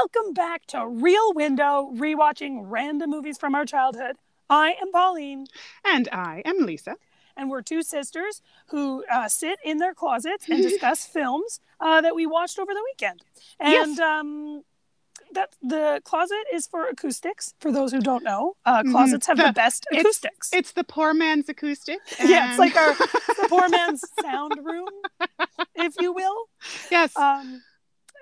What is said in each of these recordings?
Welcome back to Real Window, rewatching random movies from our childhood. I am Pauline. And I am Lisa. And we're two sisters who uh, sit in their closets and discuss films uh, that we watched over the weekend. And Yes. um, that the closet is for acoustics. For those who don't know, uh, closets have the, The- best acoustics. It's the poor man's acoustic. yeah, it's like our the poor man's sound room, if you will. yes. Um,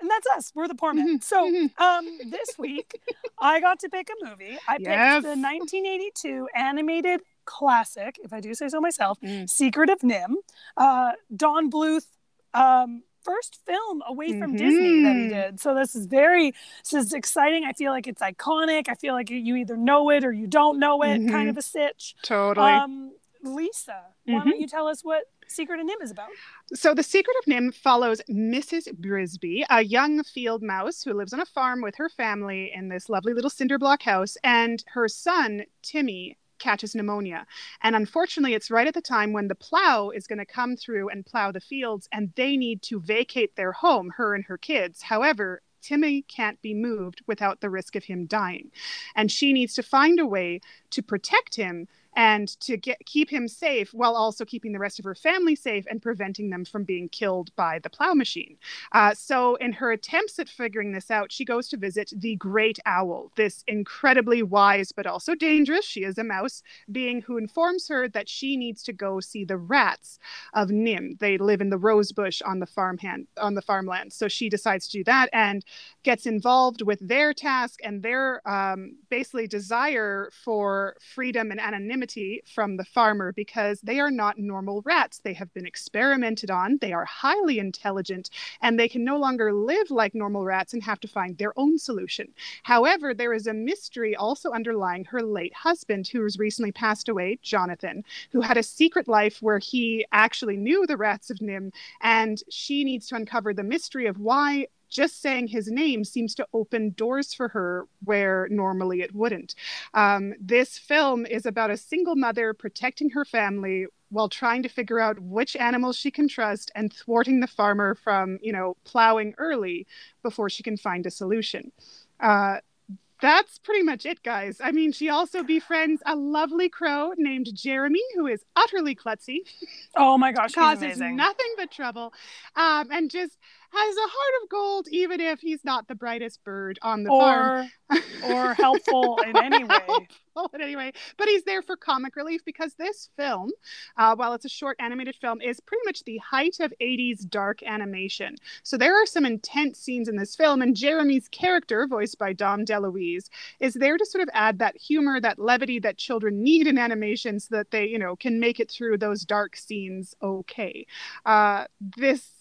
and that's us. We're the poor men. Mhm, So mhm. um, this week, I got to pick a movie. I picked the 1982 animated classic, if I do say so myself, Mm. Secret of NIMH. Uh, Don Bluth, um, first film away from Disney that he Mhm. did. So this is very, this is exciting. I feel like it's iconic. I feel like you either know it or you don't know it, kind Mhm. of a sitch. totally. Um, Lisa, why Mhm. don't you tell us what Secret of NIMH is about? So, The Secret of NIMH follows Mrs. Brisby, a young field mouse who lives on a farm with her family in this lovely little cinder block house, and her son, Timmy, catches pneumonia. And unfortunately, it's right at the time when the plow is going to come through and plow the fields, and they need to vacate their home, her and her kids. However, Timmy can't be moved without the risk of him dying. And she needs to find a way to protect him and to get keep him safe while also keeping the rest of her family safe and preventing them from being killed by the plow machine. Uh, so, in her attempts at figuring this out, she goes to visit the Great Owl, this incredibly wise but also dangerous, she is a mouse, being who informs her that she needs to go see the rats of NIMH. They live in the rose bush on the farmhand on the farmland. So she decides to do that and gets involved with their task and their um, basically desire for freedom and anonymity from the farmer because they are not normal rats. They have been experimented on, they are highly intelligent, and they can no longer live like normal rats and have to find their own solution. However, there is a mystery also underlying her late husband, who has recently passed away, Jonathan, who had a secret life where he actually knew the rats of NIMH, and she needs to uncover the mystery of why just saying his name seems to open doors for her where normally it wouldn't. Um, this film is about a single mother protecting her family while trying to figure out which animals she can trust and thwarting the farmer from, you know, plowing early before she can find a solution. Uh, that's pretty much it, guys. I mean, she also befriends a lovely crow named Jeremy, who is utterly klutzy, Oh my gosh, he's causes amazing. nothing but trouble, um, and just has a heart of gold, even if he's not the brightest bird on the farm. or or helpful in any way. But anyway, but he's there for comic relief because this film, uh, while it's a short animated film, is pretty much the height of 80s dark animation. So there are some intense scenes in this film, and Jeremy's character, voiced by Dom DeLuise, is there to sort of add that humor, that levity that children need in animation so that they, you know, can make it through those dark scenes okay. Uh, this,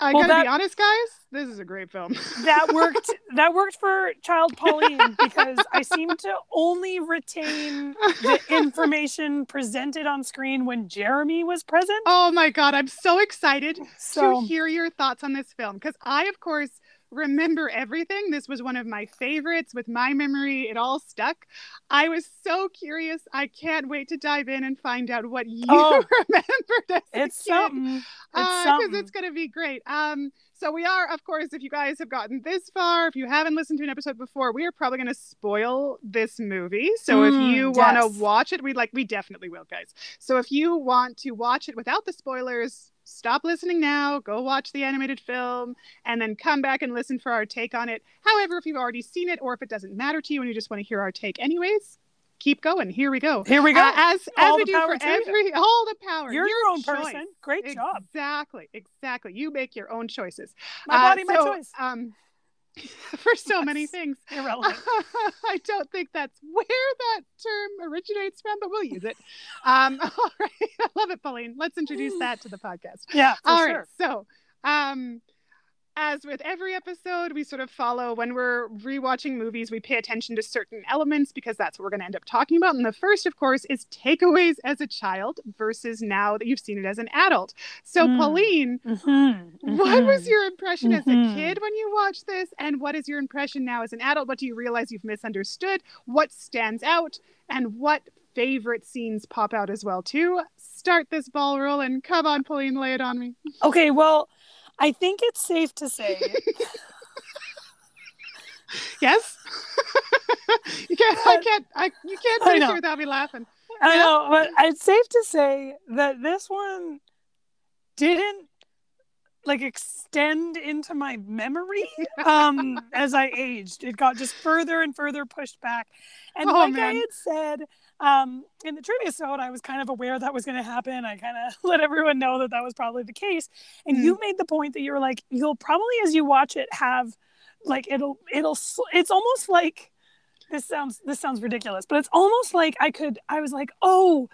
I Well, gotta that- be honest, guys, this is a great film. That worked. That worked for Child Pauline because I seem to only retain the information presented on screen when Jeremy was present. Oh my god, I'm so excited So to hear your thoughts on this film because I, of course, remember everything. This was one of my favorites with my memory. It all stuck. I was so curious. I can't wait to dive in and find out what you Oh. remembered as a it's kid. something. It's because something. it's going to be great. Um, so we are, of course, if you guys have gotten this far, if you haven't listened to an episode before, we are probably going to spoil this movie. So if Mm, you want to watch it, we like, we definitely will, guys. So if you want to watch it without the spoilers, stop listening now, go watch the animated film, and then come back and listen for our take on it. However, if you've already seen it, or if it doesn't matter to you and you just want to hear our take anyways, keep going. Here we go. Here we go. Uh, as All as we do for to you. every all the power. You're your own choice. person. Great job. Exactly, exactly. You make your own choices. My Uh, body, my choice. Um, for so many things. Irrelevant. I don't think that's where that term originates from, but we'll use it. Um, all right, I love it, Pauline. Let's introduce that to the podcast. Yeah, for All right, sure. so um, as with every episode, we sort of follow when we're rewatching movies, we pay attention to certain elements because that's what we're going to end up talking about. And the first, of course, is takeaways as a child versus now that you've seen it as an adult. So, Mm. Pauline, Mhm, what was mhm. your impression as a Mhm. kid when you watched this? And what is your impression now as an adult? What do you realize you've misunderstood? What stands out? And what favorite scenes pop out as well, too? Start this ball rolling. Come on, Pauline, lay it on me. Okay, well, I think it's safe to say yes. you can't. I can't. I you can't know. it without me laughing. I Yeah. know, but it's safe to say that this one didn't like extend into my memory um as I aged. It got just further and further pushed back. And Oh, like I had said, um in the trivia episode, I was kind of aware that was going to happen. I kind of let everyone know that that was probably the case. And Mm. you made the point that you were like, you'll probably as you watch it have like it'll it'll it's almost like this sounds this sounds ridiculous but it's almost like i could i was like oh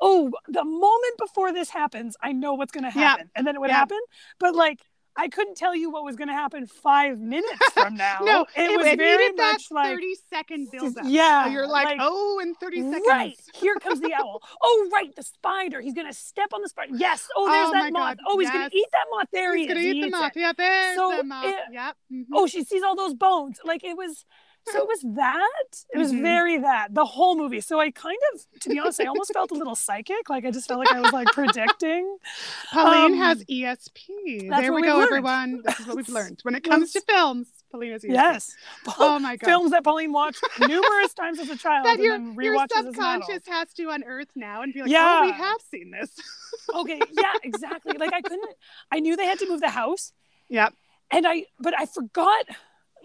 oh the moment before this happens i know what's going to Yeah. happen and then it would Yeah. happen but like i couldn't tell you what was going to happen five minutes from now No, it, was it very much like thirty second build up. yeah you're like, oh, in thirty seconds. Right. Here comes the owl. Oh, right. The spider. He's going to step on the spider. Yes. Oh, there's Oh, that moth. God. Oh, he's going to eat that moth. There He's he is. gonna He eat the moth. it. Yeah, there's So the moth. it- yep. mhm. oh she sees all those bones like it was so it was that it was Mhm. very that the whole movie so i kind of to be honest i almost felt a little psychic like i just felt like i was like predicting Pauline um, has ESP. There we go, learned. everyone. This is what we've learned. When it comes to films, Pauline has ESP. yes Oh my god. films that pauline watched numerous times as a child that and your, then your rewatches as an subconscious has to unearth now and be like, Yeah. oh, we have seen this. okay yeah exactly like i couldn't i knew they had to move the house yep. and I but I forgot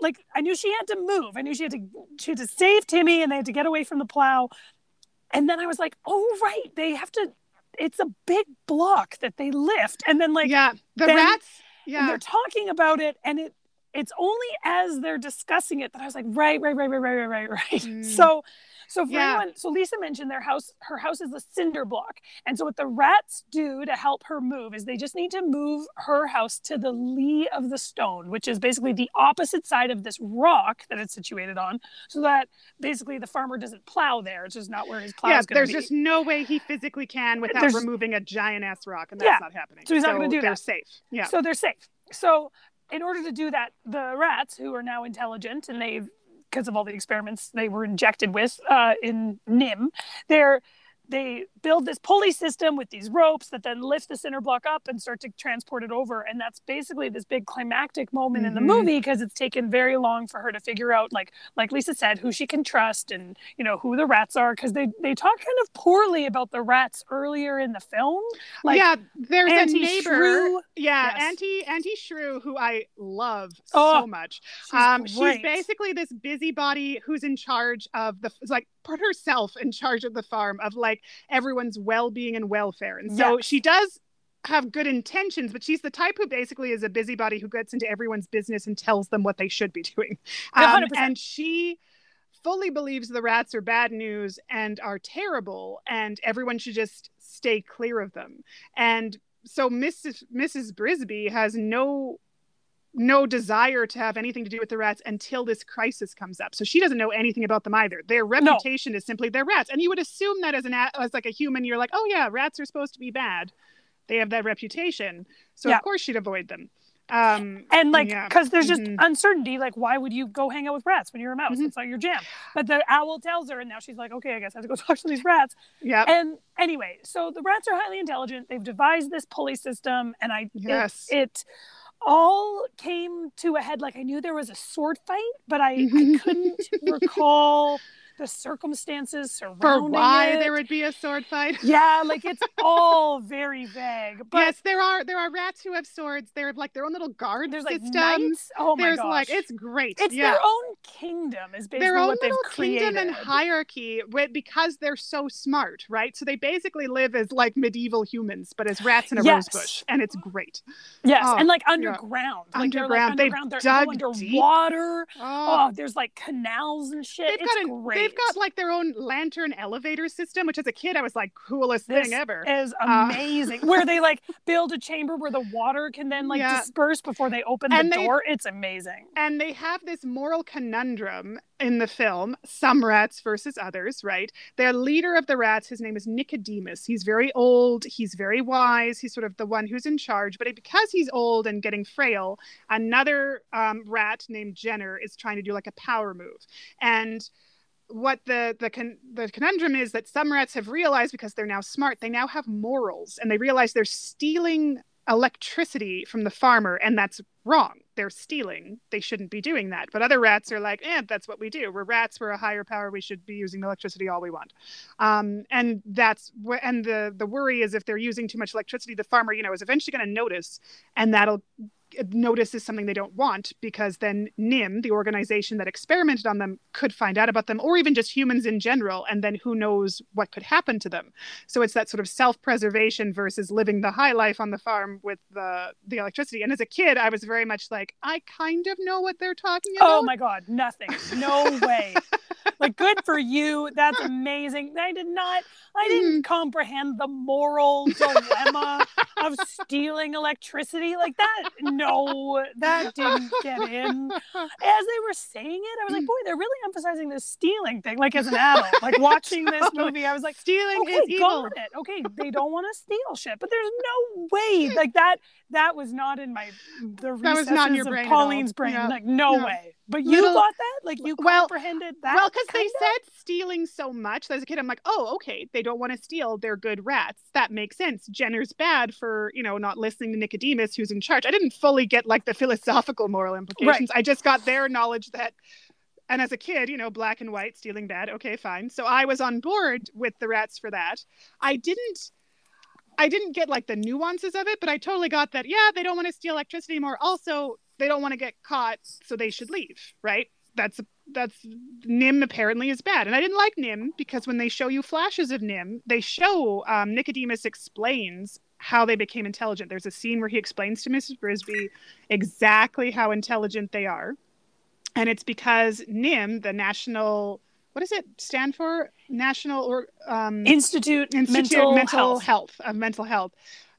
like I knew she had to move. I knew she had to she had to save Timmy and they had to get away from the plow. And then I was like, "Oh right, they have to it's a big block that they lift." And then like yeah. The rats. Yeah. they're talking about it and it it's only as they're discussing it that I was like, "Right, right, right, right, right, right, right, right." Mm. So so for Yeah. anyone, so Lisa mentioned their house, her house is a cinder block. And so what the rats do to help her move is they just need to move her house to the lee of the stone, which is basically the opposite side of this rock that it's situated on, so that basically the farmer doesn't plow there. It's just not where his plow yeah, is going to there's be. just no way he physically can without There's- removing a giant ass rock, and that's Yeah. not happening. So he's not gonna do it. they're that. safe. Yeah. So they're safe. So in order to do that, the rats who are now intelligent and they've because of all the experiments they were injected with uh, in NIMH, they're they build this pulley system with these ropes that then lift the center block up and start to transport it over. And that's basically this big climactic moment in the Mhm. movie because it's taken very long for her to figure out, like like Lisa said, who she can trust and you know who the rats are because they they talk kind of poorly about the rats earlier in the film. Like yeah, there's a neighbor. Shrew, Yeah, Yes. Auntie Auntie Shrew, who I love Oh, so much. she's um, she's basically this busybody who's in charge of the like put herself in charge of the farm of like everyone's well-being and welfare, and so Yes. she does have good intentions, but she's the type who basically is a busybody who gets into everyone's business and tells them what they should be doing. Um, and she fully believes the rats are bad news and are terrible, and everyone should just stay clear of them. And so Mrs. Mrs. Brisby has no no desire to have anything to do with the rats until this crisis comes up. So she doesn't know anything about them either. Their reputation is simply they're rats, and you would assume that as an a- as like a human, you're like, oh yeah, rats are supposed to be bad. They have that reputation, so Yeah. of course she'd avoid them. Um, and like Yeah. because there's just Mhm. uncertainty like why would you go hang out with rats when you're a mouse Mhm. it's not your jam but the owl tells her and now she's like okay i guess i have to go talk to these rats yeah, and anyway so the rats are highly intelligent they've devised this pulley system and i it- Yes. it, all came to a head like i knew there was a sword fight but i, I mm-hmm. couldn't recall the circumstances surrounding for why it. there would be a sword fight. yeah like it's all very vague but yes, there are there are rats who have swords. They have like their own little guard there's like systems. knights oh my there's gosh like it's great. It's yeah. their own kingdom, is basically their own what they've little created. kingdom and hierarchy because they're so smart, right? So they basically live as like medieval humans, but as rats in a Yes. rose bush, and it's great. yes, Oh, and like yeah. underground, they're like Underground. They've. They're dug underwater. Oh, Oh, there's like canals and shit. they've it's got an, great. They've got like their own lantern elevator system, which as a kid I was like coolest This thing ever. is Uh, amazing. where they like build a chamber where the water can then like Yeah. disperse before they open And the they- door. It's amazing. and they have this moral conundrum in the film some rats versus others right their leader of the rats his name is nicodemus he's very old he's very wise he's sort of the one who's in charge but because he's old and getting frail another um, rat named jenner is trying to do like a power move and what the the con- the conundrum is that some rats have realized because they're now smart they now have morals and they realize they're stealing electricity from the farmer, and that's wrong. They're stealing. They shouldn't be doing that. But other rats are like, eh, that's what we do. We're rats. We're a higher power. We should be using electricity all we want. Um, and that's wh- and the the worry is if they're using too much electricity, the farmer, you know, is eventually going to notice, and that'll notice is something they don't want because then NIMH, the organization that experimented on them, could find out about them, or even just humans in general, and then who knows what could happen to them. So it's that sort of self-preservation versus living the high life on the farm with the the electricity. And as a kid, I was very much like, I kind of know what they're talking oh about. Oh my god, nothing. No way. like good for you. That's amazing. I did not I didn't mm. comprehend the moral dilemma of stealing electricity like that. No, that didn't get in. As they were saying it, I was like, boy, they're really emphasizing this stealing thing. Like as an adult, like watching this oh, movie, I was like, stealing okay, is evil. it. Okay, they don't want to steal shit, but there's no way. Like that, that was not in my the That was not in your of brain. Pauline's brain. Yeah. Like no, No. way. But you Little- got that? Like you Well- comprehended that? well, because they kinda? said stealing so much that as a kid, I'm like, oh, okay, they don't want to steal. They're good rats. That makes sense. Jenner's bad for, you know, not listening to Nicodemus, who's in charge. I didn't fully get like the philosophical moral implications. I just got their knowledge that, and as a kid, you know, black and white, stealing bad. Okay, fine. So I was on board with the rats for that. I didn't. I didn't get like the nuances of it, but I totally got that. Yeah, they don't want to steal electricity anymore. Also, they don't want to get caught, so they should leave. Right? That's that's NIMH apparently is bad, and I didn't like NIMH because when they show you flashes of NIMH, they show um, Nicodemus explains how they became intelligent. There's a scene where he explains to Mrs. Brisby exactly how intelligent they are, and it's because NIMH, the national what does it stand for? National or um, Institute, Institute mental, Mental health. Health of Mental Health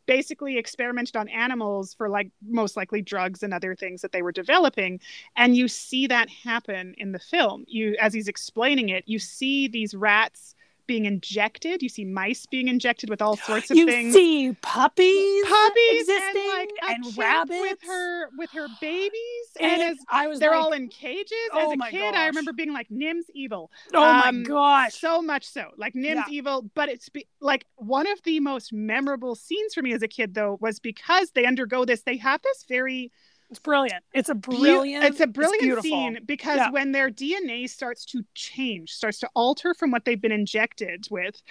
basically experimented on animals for like most likely drugs and other things that they were developing. And you see that happen in the film. You as he's explaining it you see these rats being injected. You see mice being injected with all sorts of You things. You see puppies, puppies existing and like a and rabbits with her with her babies. And, and, as I was they're like, all in cages. As oh a my kid i remember being like NIMH's evil. Oh my um, gosh. so much so. Like NIMH's Yeah. evil. But it's be- like one of the most memorable scenes for me as a kid though was because they undergo this they have this very It's brilliant. It's a brilliant. it's a brilliant beautiful. scene because Yeah. when their dna starts to change starts to alter from what they've been injected with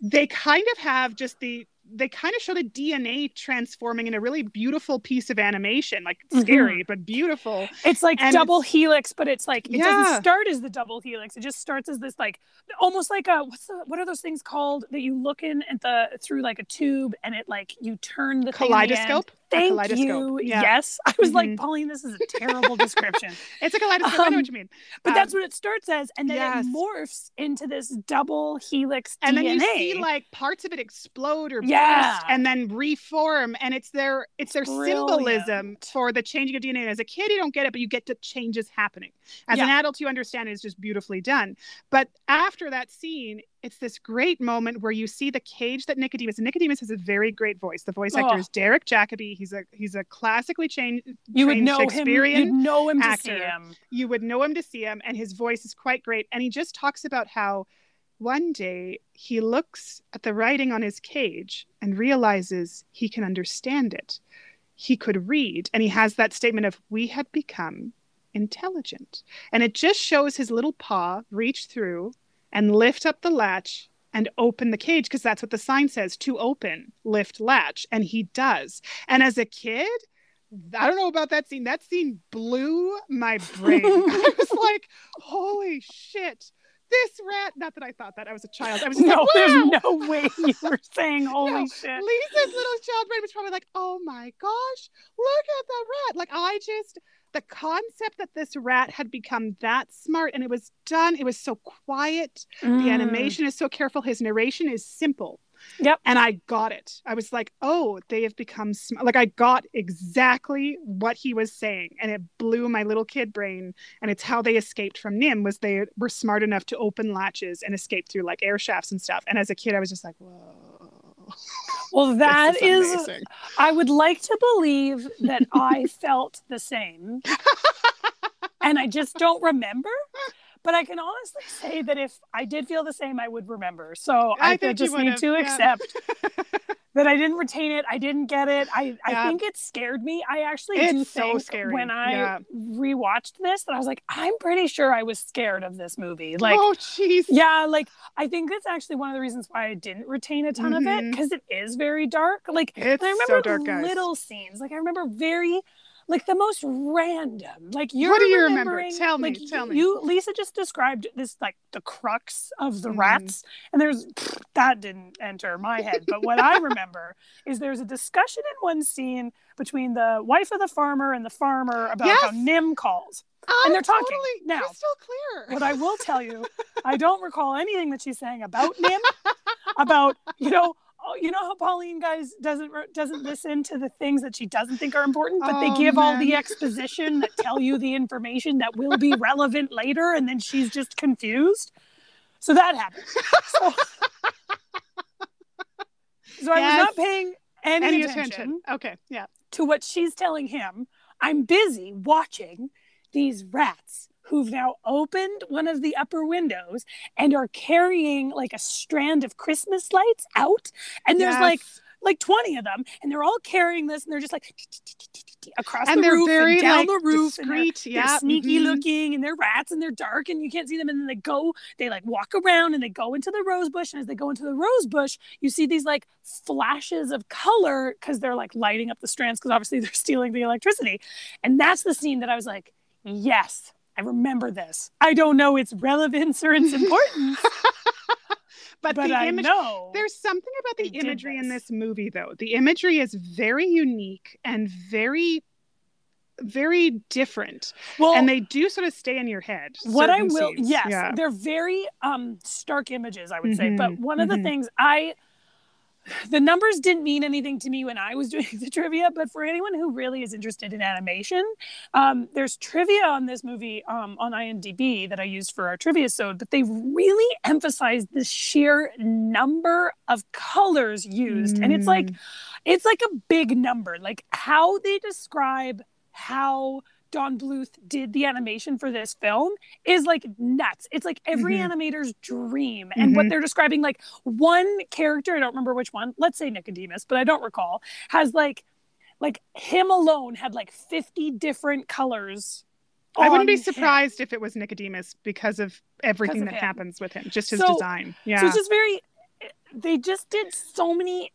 they kind of have just the they kind of show the DNA transforming in a really beautiful piece of animation, like Mhm. scary but beautiful. It's like And double helix, but it's like it Yeah. doesn't start as the double helix. It just starts as this like almost like a what's the what are those things called that you look in at the through like a tube and it like you turn the thing at the end. Kaleidoscope. Thank you. yeah. Yes, I was like, Mhm. Pauline, this is a terrible description. It's a kaleidoscope. I know Um, what you mean. But Um, that's what it starts as, and then yes. it morphs into this double helix and DNA. then you see like parts of it explode or Yeah. burst and then reform and it's their it's their symbolism for the changing of dna and as a kid you don't get it but you get the changes happening as an adult you understand it is just beautifully done but after that scene it's this great moment where you see the cage that nicodemus and nicodemus has a very great voice the voice actor Oh. is derek jacobi he's a he's a classically trained you would know him. You'd know him to see him. you would know him to see him and his voice is quite great and he just talks about how one day he looks at the writing on his cage and realizes he can understand it he could read and he has that statement of we had become intelligent and it just shows his little paw reach through and lift up the latch and open the cage because that's what the sign says to open lift latch and he does and as a kid I don't know about that scene. That scene blew my brain. I was like, holy shit. This rat, not that I thought that. I was a child. I was No, like, there's no way you were saying holy No, shit. Lisa's little child brain was probably like, oh my gosh, look at the rat. Like, I just, the concept that this rat had become that smart and it was done, it was so quiet. The Mm. animation is so careful. His narration is simple. Yep. And I got it. I was like, oh, they have become sm-. like I got exactly what he was saying, and it blew my little kid brain. And it's how they escaped from NIMH was they were smart enough to open latches and escape through like air shafts and stuff. And as a kid, I was just like, whoa. Well, that is, amazing. I would like to believe that I felt the same. and I just don't remember. But I can honestly say that if I did feel the same, I would remember. So I, I think just need to yeah. accept that I didn't retain it. I didn't get it. I, Yeah. I think it scared me. I actually It's do so think scary. when I Yeah. rewatched this that I was like, I'm pretty sure I was scared of this movie. Like, oh, jeez. yeah, like I think that's actually one of the reasons why I didn't retain a ton of it mm-hmm. because it is very dark. Like, It's I so remember dark, guys. little scenes. Like I remember very, like the most random. Like you're What do you remember? Tell me, Like, tell me. You, Lisa, just described this like the crux of the Mhm. rats, and there's that didn't enter my head. But what I remember is there's a discussion in one scene between the wife of the farmer and the farmer about how NIMH calls. and they're talking. totally Now, crystal clear. What I will tell you, I don't recall anything that she's saying about NIMH, about you know, oh, you know how Pauline guys doesn't doesn't listen to the things that she doesn't think are important, but they Oh, give all the exposition that tell you the information that will be relevant later, and then she's just confused. So that happened. So, so I was not paying any, Any attention attention? Okay, yeah. to what she's telling him. I'm busy watching these rats who've now opened one of the upper windows and are carrying like a strand of Christmas lights out. And there's like Yes. like 20 of them and they're all carrying this and they're just like across and the roof very and down like the roof and they're, discreet. they're sneaky mhm. looking and they're rats and they're dark and you can't see them and then they go they like walk around and they go into the rose bush and as they go into the rose bush you see these like flashes of color because they're like lighting up the strands because obviously they're stealing the electricity and that's the scene that i was like yes i remember this i don't know its relevance or its importance But, but the i image know There's something about the imagery in this. this movie, though. The imagery is very unique and very, very different, well and they do sort of stay in your head. what I will, scenes. yes, yeah. they're very um stark images, I would say. But Mhm, one of the mhm. things I, the numbers didn't mean anything to me when I was doing the trivia. But for anyone who really is interested in animation, um, there's trivia on this movie um, on IMDb that I used for our trivia sode. But they really emphasized the sheer number of colors used, and it's like Mm. it's like a big number like how they describe how don bluth did the animation for this film is like nuts it's like every Mhm. animator's dream and what Mhm. they're describing like one character i don't remember which one let's say nicodemus but i don't recall has like like him alone had like 50 different colors I wouldn't be on him. surprised if it was Nicodemus because of everything of that him. happens with him, just his So- design. Yeah. So it's just very, they just did so many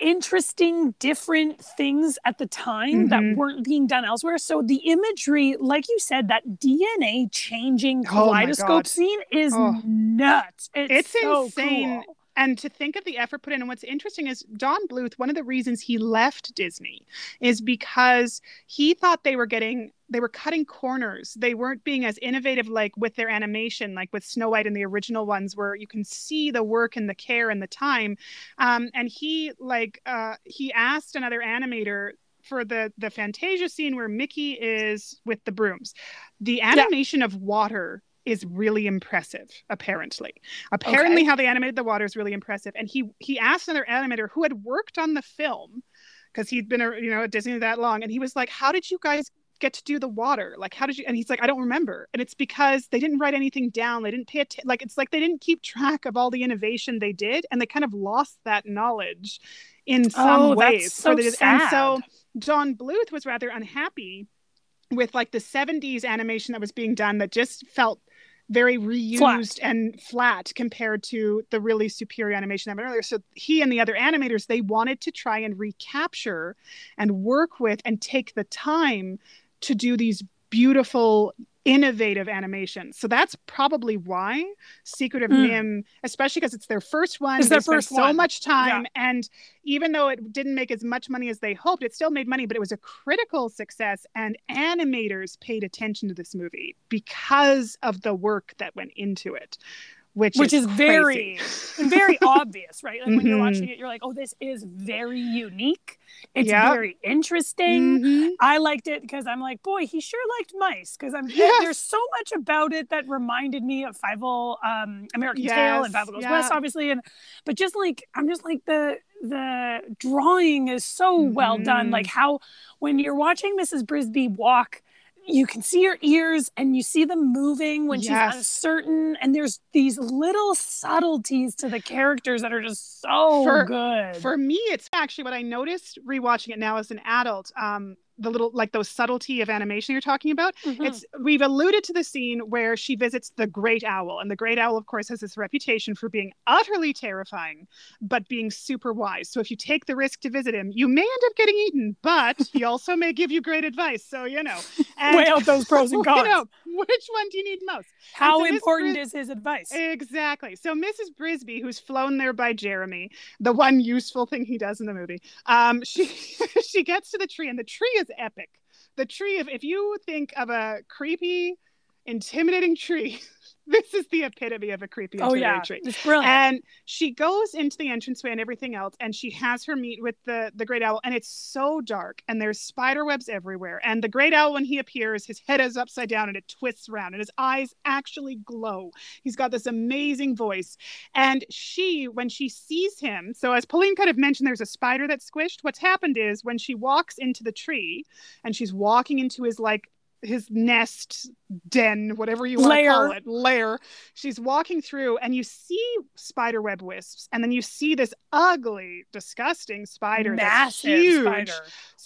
interesting, different things at the time that Mhm. weren't being done elsewhere. So the imagery, like you said, that DNA changing Oh kaleidoscope God. scene is Oh. nuts. It's, It's so insane. cool. and to think of the effort put in and what's interesting is don bluth one of the reasons he left disney is because he thought they were getting they were cutting corners. They weren't being as innovative like with their animation like with snow white and the original ones where you can see the work and the care and the time. Um, and he like uh, he asked another animator for the the fantasia scene where mickey is with the brooms. The animation of water is really impressive apparently. Apparently Okay. how they animated the water is really impressive. And he he asked another animator who had worked on the film because he'd been a, you know at disney that long and he was like how did you guys get to do the water like how did you and he's like i don't remember and it's because they didn't write anything down they didn't pay attention. like it's like they didn't keep track of all the innovation they did and they kind of lost that knowledge in oh, some Oh, that's ways so did. and so don bluth was rather unhappy with like the 70s animation that was being done that just felt very reused Flat. and flat compared to the really superior animation I mentioned earlier. So he and the other animators they wanted to try and recapture and work with and take the time to do these beautiful innovative animations. So that's probably why Secret of Mm. NIMH, especially because it's their first one, It's they their first so much time and even though it didn't make as much money as they hoped, it still made money, but it was a critical success. And animators paid attention to this movie because of the work that went into it, which, Which is, crazy. very, very obvious, right? Like when you're Mhm. watching it, you're like, oh, this is very unique. It's Yep. very interesting. Mhm. I liked it because I'm like, boy, he sure liked mice. Because I'm Yes. there's so much about it that reminded me of Fievel, um, American Tail, and Yes, Fievel Goes yeah. West, obviously. And but just like I'm just like the the drawing is so well done. Mhm. Like how when you're watching Mrs. Brisby walk. You can see her ears and you see them moving when she's uncertain and there's these little subtleties to the characters that are just so For- good For me, it's actually what I noticed rewatching it now as an adult. Um, the little like those subtlety of animation you're talking about. Mhm. It's we've alluded to the scene where she visits the great owl, and the great owl, of course, has this reputation for being utterly terrifying, but being super wise. So if you take the risk to visit him, you may end up getting eaten, but he also may give you great advice. So you know, and, weigh out those pros and you cons know, which one do you need most? how so important Bris- is his advice Exactly. So Mrs. Brisby, who's flown there by Jeremy, the one useful thing he does in the movie, um, she she gets to the tree, and the tree is epic. The tree of if you think of a creepy, intimidating tree, this is the epitome of a creepy, oh yeah tree. it's brilliant And she goes into the entranceway and everything else, and she has her meet with the the great owl, and it's so dark, and there's spider webs everywhere. And the great owl, when he appears, his head is upside down and it twists around, and his eyes actually glow. He's got this amazing voice, and she, when she sees him, so as Pauline kind of mentioned, there's a spider that's squished. What's happened is when she walks into the tree, and she's walking into his like his nest den whatever you want to call it lair she's walking through and you see spider web wisps and then you see this ugly disgusting spider that's massive huge spider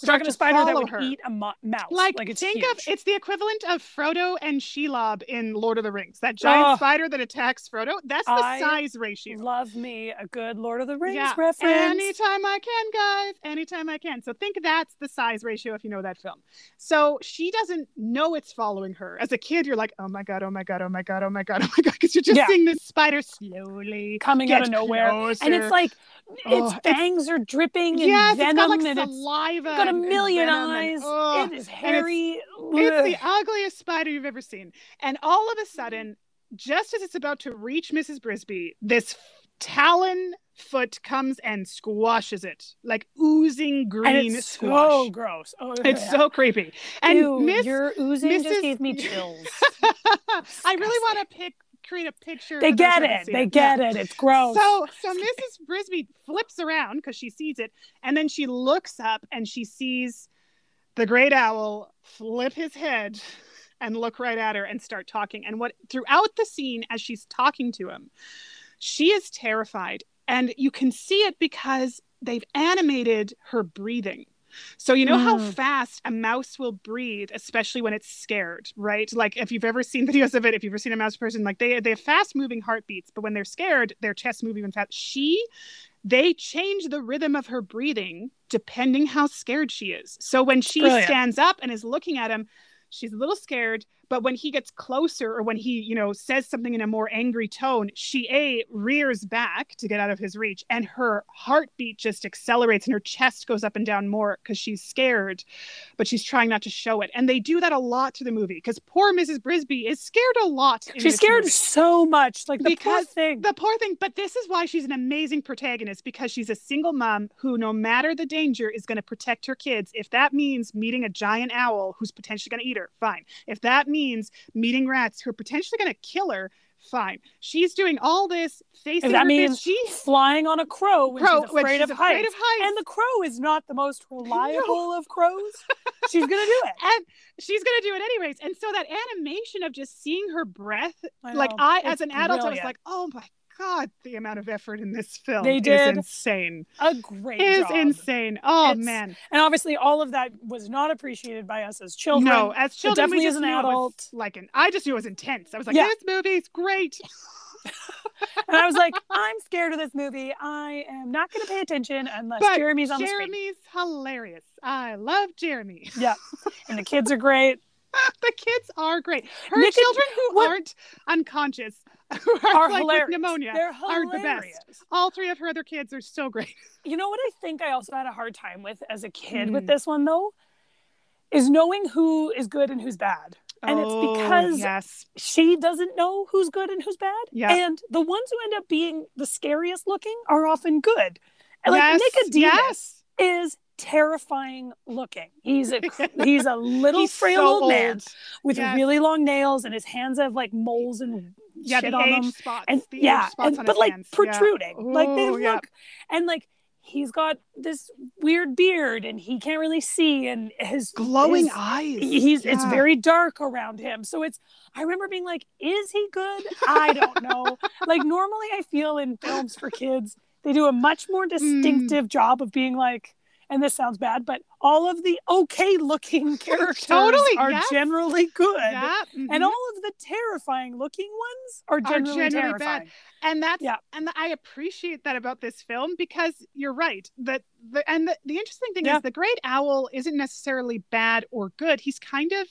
we're talking a spider that would her. eat a mo- mouse like, like it's think huge. of it's the equivalent of Frodo and Shelob in Lord of the Rings. That giant Oh. spider that attacks Frodo. That's the I size ratio. love me a good lord of the rings Yeah, reference Anytime I can, guys. Anytime I can. So think that's the size ratio if you know that film. So she doesn't know it's following her. As a kid, you're like, oh my god, oh my god, oh my god, oh my god, oh my god, because you're just Yeah. seeing this spider slowly coming out of nowhere closer. and it's like Oh, its it's- fangs are dripping and yes, venom it's got like and it's saliva. got a million venom and- eyes oh, it is hairy It's the ugliest spider you've ever seen. And all of a sudden, just as it's about to reach Mrs. Brisby, this talon foot comes and squashes it, like oozing green and it's squash. so gross oh It's so creepy. And Ew, Miss, your oozing just gave me chills I really want to pick create a picture. they get it they Yeah. get it it's gross So, so Mrs. Brisby flips around because she sees it, and then she looks up and she sees the great owl flip his head and look right at her and start talking. And what throughout the scene, as she's talking to him, she is terrified, and you can see it because they've animated her breathing. So you know how Mm. fast a mouse will breathe, especially when it's scared, right? Like if you've ever seen videos of it, if you've ever seen a mouse person, like they they have fast moving heartbeats, but when they're scared, their chest even fast. She, they change the rhythm of her breathing depending how scared she is. So when she Brilliant. stands up and is looking at him, she's a little scared, but when he gets closer or when he, you know, says something in a more angry tone, she a rears back to get out of his reach and her heartbeat just accelerates and her chest goes up and down more because she's scared, but she's trying not to show it. And they do that a lot to the movie because poor Mrs. Brisby is scared a lot. she's scared movie. so much like the Because poor thing The poor thing, but this is why she's an amazing protagonist because she's a single mom who, no matter the danger, is going to protect her kids. If that means meeting a giant owl who's potentially going to eat her, fine. If that means meeting rats who are potentially going to kill her, fine. She's doing all this, facing If that means she flying on a crow when Crow, she's when afraid, she's of, afraid heights. of heights. And the crow is not the most reliable of crows. She's gonna do it. and she's going to do it anyways. And so that animation of just seeing her breath, I like. I, It's as an adult, I was like, oh my god, the amount of effort in this film They is insane. a great Is job. insane. Oh It's- man. And obviously, all of that was not appreciated by us as children. No, as children, definitely we as an adult. like an. I just knew it was intense. I was like, Yeah. this movie's great. and I was like, I'm scared of this movie. I am not going to pay attention unless But Jeremy's on the screen. Jeremy's hilarious. I love Jeremy. Yeah, and the kids are great. the kids are great. Her Nick children who what- aren't unconscious are, like hilarious. pneumonia They're are the hilarious. best. All three of her other kids are so great. You know what I think I also had a hard time with as a kid with Hmm. this one though, is knowing who is good and who's bad. And it's Oh, because yes, she doesn't know who's good and who's bad. Yeah. And the ones who end up being the scariest looking are often good. And like yes, Nicodemus yes. is terrifying looking. He's a he's a little He's frail so old man old. with Yes. really long nails and his hands have like moles and Yeah, shit the on them. spots. And the yeah, and, but like hands. Yeah. protruding. Like they look yeah. and like he's got this weird beard and he can't really see and his glowing his- eyes. he's it's very dark around him so it's i remember being like is he good i don't know like normally i feel in films for kids they do a much more hmm. distinctive job of being like and this sounds bad but all of the okay looking characters Totally, are yes. generally good Yeah, mm-hmm. and all of the terrifying looking ones are generally, generally bad. and that's Yeah. and I appreciate that about this film because you're right that the and the, the interesting thing Yeah. is the great owl isn't necessarily bad or good he's kind of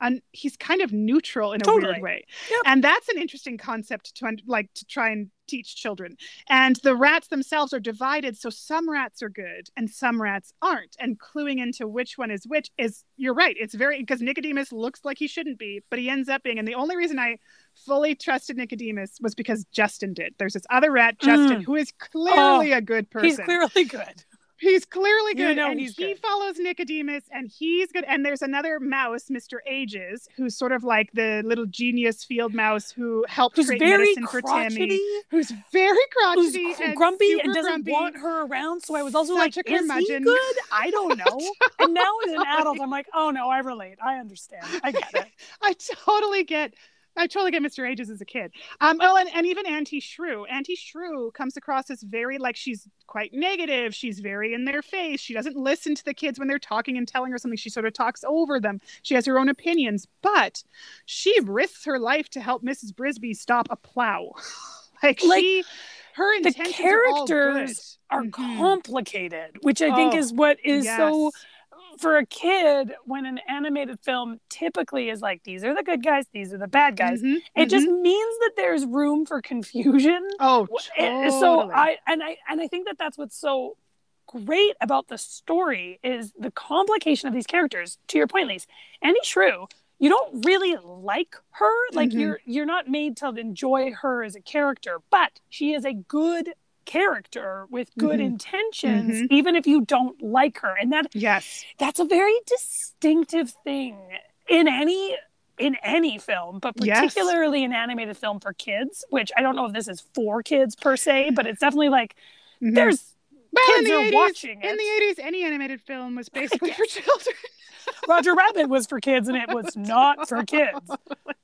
un, he's kind of neutral in a Totally. weird way Yep. and that's an interesting concept to like to try and teach children and the rats themselves are divided so some rats are good and some rats aren't and cluing into which one is which is you're right it's very because nicodemus looks like he shouldn't be but he ends up being and the only reason i fully trusted nicodemus was because justin did there's this other rat justin Mm. who is clearly a good person he's clearly good He's clearly You good, know and he good. follows Nicodemus, and he's good. And there's another mouse, Mr. Ages, who's sort of like the little genius field mouse who helped who's create medicine for crotchety Timmy, who's very crotchety. who's crotchety cr- and grumpy and doesn't grumpy. want her around. So I was also Such like, is he good? I don't know. and now as an adult, I'm like, oh no, I relate. I understand. I get it. I totally get. I totally get Mr. Ages as a kid. Um, oh, and, and even Auntie Shrew. Auntie Shrew comes across as very like she's quite negative. She's very in their face. She doesn't listen to the kids when they're talking and telling her something. She sort of talks over them. She has her own opinions, but she risks her life to help Mrs. Brisby stop a plow. like, Like, she, her the intentions are all characters good. Are Mhm. complicated, which I think Oh, is what is so Yes. For a kid when an animated film typically is like these are the good guys, these are the bad guys. Mhm, It just mhm. means that there's room for confusion. oh, It- so. I and I and I think that that's what's so great about the story is the complication of these characters. To your point, Lise, Auntie Shrew, you don't really like her. Like Mhm. you're you're not made to enjoy her as a character, but she is a good character with good Mhm. intentions, Mhm. even if you don't like her. And that yes. that's a very distinctive thing in any in any film but Yes. particularly an animated film for kids which i don't know if this is for kids per se but it's definitely like Mhm. there's well, in kids the are 80s, watching In the 80s, any animated film was basically for children. roger rabbit was for kids and it was not for kids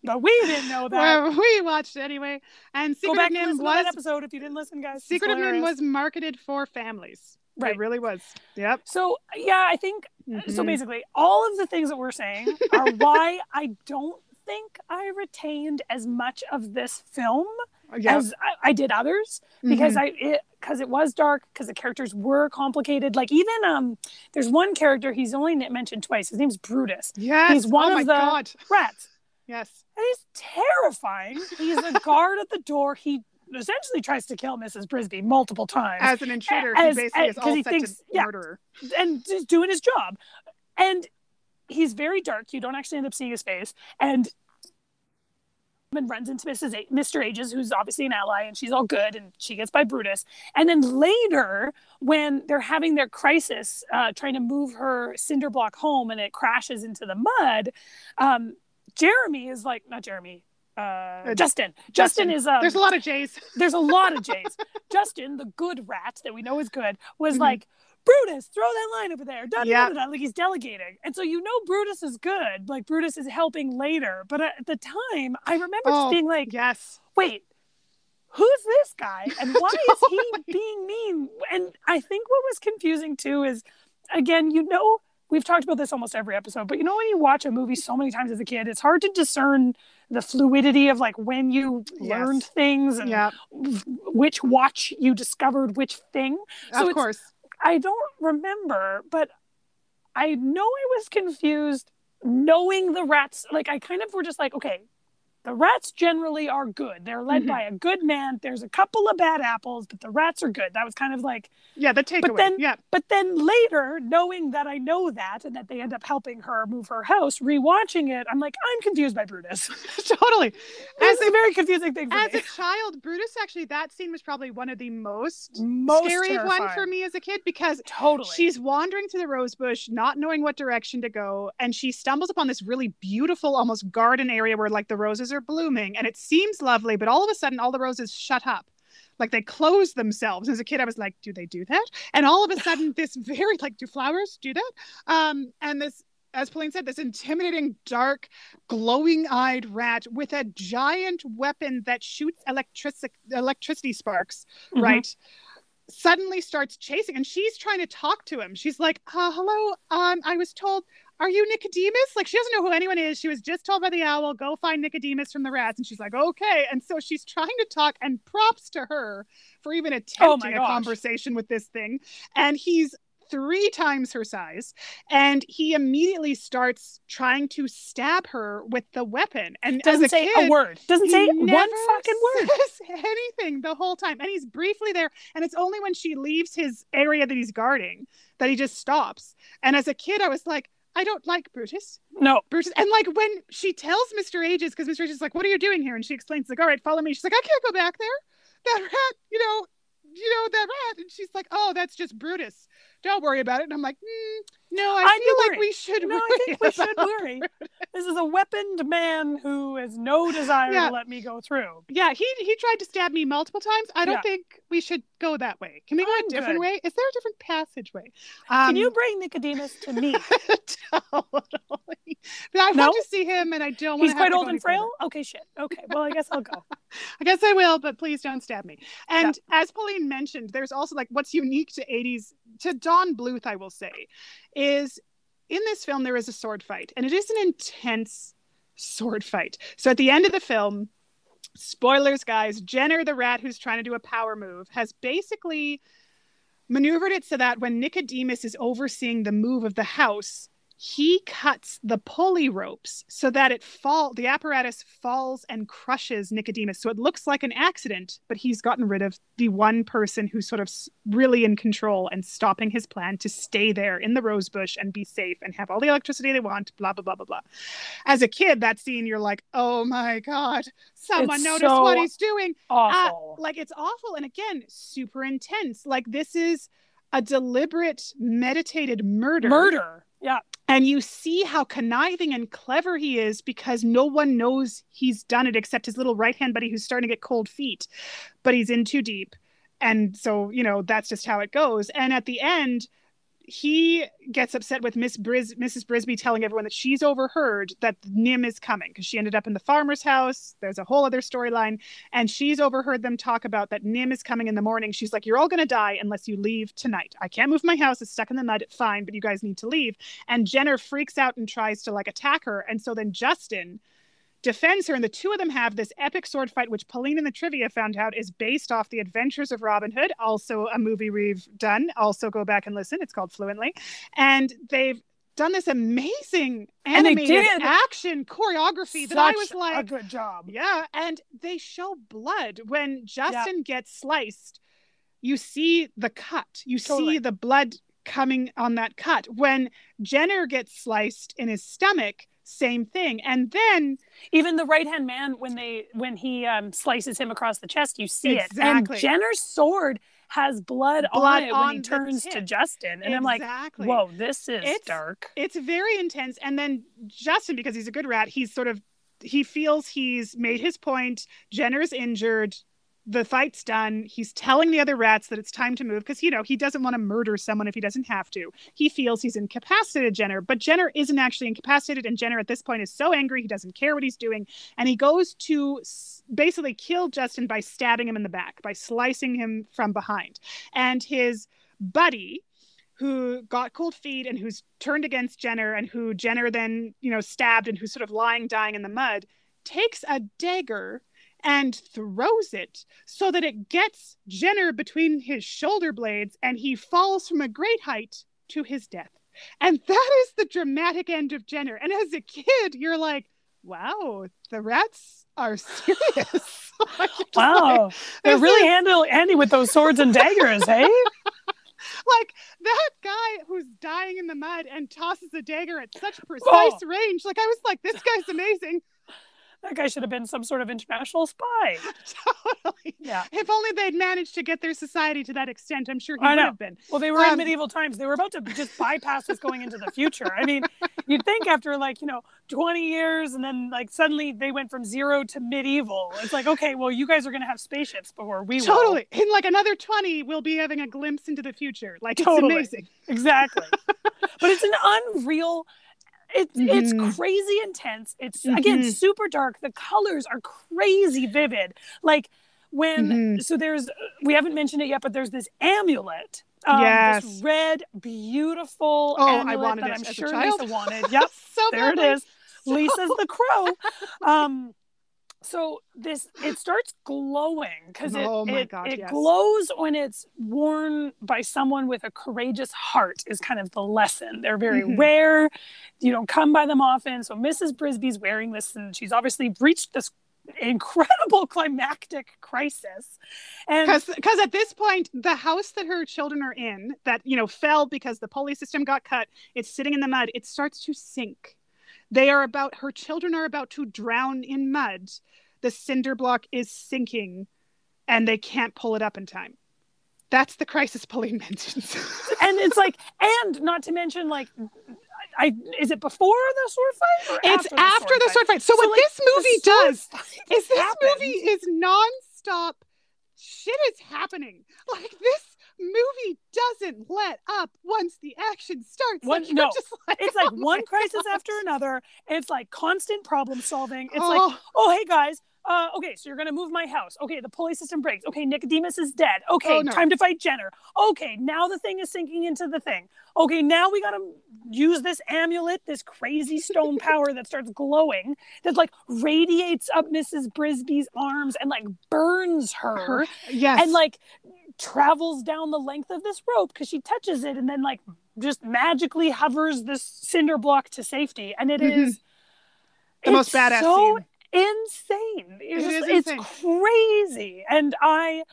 but we didn't know that Well, we watched it anyway. And go Secret back of and NIMH listen that was episode if you didn't listen guys Secret of NIMH was marketed for families. Right. It really was. Yep. so yeah i think so Mhm. basically all of the things that we're saying are why i don't think i retained as much of this film Yep. as I, I did others because Mhm. I it because it was dark because the characters were complicated. Like even um, there's one character he's only mentioned twice. His name's Brutus. yes. he's one oh of the- God. Rats, Yes. and he's terrifying. He's a guard at the door. He essentially tries to kill Mrs. Brisby multiple times As an intruder, As- he basically as- is all he thinks- to yeah. murderer. and just doing his job. And he's very dark. You don't actually end up seeing his face. And and runs into Mrs. A- Mr. Ages, who's obviously an ally, and she's all good, and she gets by Brutus. And then later, when they're having their crisis, uh, trying to move her cinder block home, and it crashes into the mud, um, Jeremy is like, not Jeremy, uh, Justin. Justin. Justin. is um, There's a lot of J's. there's a lot of J's. Justin, the good rat that we know is good, was Mhm. like, Brutus, throw that line over there. Da, Yeah. da, da, like he's delegating. And so you know Brutus is good. Like Brutus is helping later. But at the time, I remember Oh, just being like, Yes. wait, who's this guy? And why is he being mean? And I think what was confusing too is, again, you know, we've talked about this almost every episode, but you know, when you watch a movie so many times as a kid, it's hard to discern the fluidity of like when you Yes. learned things and Yeah. which watch you discovered which thing. So of course. I don't remember, but I know I was confused knowing the rats. Like, I kind of were just like, okay, the rats generally are good. They're led Mhm. by a good man. There's a couple of bad apples, but the rats are good. That was kind of like, Yeah, the takeaway. But then- yeah. but then later, knowing that I know that and that they end up helping her move her house, rewatching it, I'm like, I'm confused by Brutus. totally. This As a very confusing thing for As me. a child, Brutus actually that scene was probably one of the most, Most scary one for me as a kid because Totally. She's wandering through the rose bush, not knowing what direction to go, and she stumbles upon this really beautiful, almost garden area where like the roses are blooming, and it seems lovely, but all of a sudden, all the roses shut up. like they close themselves. As a kid, I was like, do they do that? And all of a sudden, this very like, do flowers do that? Um, and this as Pauline said, this intimidating, dark, glowing eyed rat with a giant weapon that shoots electric- electricity sparks, mm-hmm. right? Suddenly starts chasing, and she's trying to talk to him. She's like, uh, Hello, um, I was told, are you Nicodemus? Like, she doesn't know who anyone is. She was just told by the owl, Go find Nicodemus from the rats. And she's like, Okay. And so she's trying to talk, and props to her for even oh attempting oh a conversation with this thing. And he's three times her size and he immediately starts trying to stab her with the weapon and doesn't a say kid, a word doesn't say one fucking word anything the whole time and he's briefly there and it's only when she leaves his area that he's guarding that he just stops and as a kid i was like I don't like Brutus. No. Brutus. And like when she tells Mr. Ages, because Mr. Ages is like, what are you doing here? And she explains, like, all right, follow me. She's like, I can't go back there. That rat, you know, you know, that rat. And she's like, oh, that's just Brutus don't worry about it. And I'm like, mm, no, I, I feel like we should. No, I think we should worry. This is a weaponed man who has no desire yeah. to let me go through. Yeah, he he tried to stab me multiple times. I don't yeah. think we should go that way. Can we go I'm a different good. way? Is there a different passageway? Um, Can you bring Nicodemus to me? totally. But I no? want to see him, and I don't. Want. To. He's quite old and frail. Further. Okay, shit. Okay, well, I guess I'll go. I guess I will, but please don't stab me. And yeah. as Pauline mentioned, there's also like what's unique to 80s to Don Bluth, I will say, is in this film there is a sword fight, and it is an intense sword fight. So at the end of the film, spoilers, guys, Jenner the rat who's trying to do a power move has basically maneuvered it so that when Nicodemus is overseeing the move of the house, he cuts the pulley ropes so that it fall the apparatus falls and crushes Nicodemus. So it looks like an accident, but he's gotten rid of the one person who's sort of really in control and stopping his plan to stay there in the rose bush and be safe and have all the electricity they want, blah blah blah blah blah. As a kid, that scene you're like, "Oh my god, someone it's noticed so what he's doing." Uh, awful. Uh, like it's awful and again, super intense. Like this is a deliberate meditated murder. Murder. Yeah. And you see how conniving and clever he is because no one knows he's done it except his little right hand buddy who's starting to get cold feet, but he's in too deep. And so, you know, that's just how it goes. And at the end, he gets upset with Miss Bris- Mrs. Brisby telling everyone that she's overheard that NIMH is coming because she ended up in the farmer's house. There's a whole other storyline, and she's overheard them talk about that NIMH is coming in the morning. She's like, "You're all gonna die unless you leave tonight. I can't move my house; it's stuck in the mud. Fine, but you guys need to leave." And Jenner freaks out and tries to like attack her, and so then Justin defends her, and the two of them have this epic sword fight, which Pauline in the trivia found out is based off the Adventures of Robin Hood, also a movie we've done. Also, go back and listen; it's called Fluently, and they've done this amazing animated action choreography that I was like, a good job. Yeah, and they show blood when Justin gets sliced. You see the cut. You totally. see the blood coming on that cut. When Jenner gets sliced in his stomach, same thing. And then even the right hand man when they when he um, slices him across the chest you see exactly. it. And jenner's sword has blood, blood on it on when he turns to justin. And exactly. i'm like whoa this is it's, dark. it's very intense. And then justin because he's a good rat he's sort of he feels he's made his point. Jenner's injured the fight's done. He's telling the other rats that it's time to move because, you know, he doesn't want to murder someone if he doesn't have to. He feels he's incapacitated Jenner, but Jenner isn't actually incapacitated. And Jenner at this point is so angry, he doesn't care what he's doing. And he goes to basically kill Justin by stabbing him in the back, by slicing him from behind. And his buddy, who got cold feet and who's turned against Jenner and who Jenner then, you know, stabbed and who's sort of lying, dying in the mud, takes a dagger and throws it so that it gets Jenner between his shoulder blades and he falls from a great height to his death. And that is the dramatic end of Jenner. And as a kid, you're like, wow, the rats are serious. wow. Like, They're really handy, handy with those swords and daggers, hey? like that guy who's dying in the mud and tosses a dagger at such precise oh. range. Like I was like, this guy's amazing that guy should have been some sort of international spy. totally. Yeah. If only they'd managed to get their society to that extent, I'm sure he would have been. Well, they were in Um, medieval times. They were about to just bypass us going into the future. I mean, you'd think after like, you know, 20 years and then like suddenly they went from zero to medieval. It's like, okay, well, you guys are going to have spaceships before we will. Totally. In like another 20, we'll be having a glimpse into the future. Like, it's amazing. Exactly. but it's an unreal. It's Mhm. it's crazy intense. It's again Mhm. super dark. The colors are crazy vivid. Like when Mhm. so there's we haven't mentioned it yet, but there's this amulet. Um, Yes. This red, beautiful Oh, I wanted that it I'm sure. Lisa wanted. Yep, so there it is. Lisa's the crow. Um, so this it starts glowing because it Oh it, God, it yes. glows when it's worn by someone with a courageous heart is kind of the lesson. They're very Mhm. rare. You don't come by them often. So Mrs. Brisby's wearing this and she's obviously reached this incredible climactic crisis. And because at this point the house that her children are in that you know fell because the pulley system got cut it's sitting in the mud it starts to sink they are about her children are about to drown in mud. The cinder block is sinking and they can't pull it up in time. That's the crisis pauline mentions. And it's like and not to mention like I is it before the sword fight it's after, after the sword fight. So, what like, this movie does is this happened. movie is non-stop. Shit is happening. Like this movie doesn't let up once the action starts One- like, no. just like, It's like oh one crisis God. after another. It's like constant problem solving. It's like, Oh, oh, hey guys, uh, okay, so you're gonna move my house. Okay, the pulley system breaks. Okay, Nicodemus is dead. Okay, Oh, no. time to fight Jenner. Okay, now the thing is sinking into the thing. Okay, now we gotta use this amulet, this crazy stone power that starts glowing, that like radiates up Mrs. Brisby's arms and like burns her, her yes and like travels down the length of this rope because she touches it and then like just magically hovers this cinder block to safety. And it Mhm. is the most badass so scene insane. It's, It just- is it's crazy. And I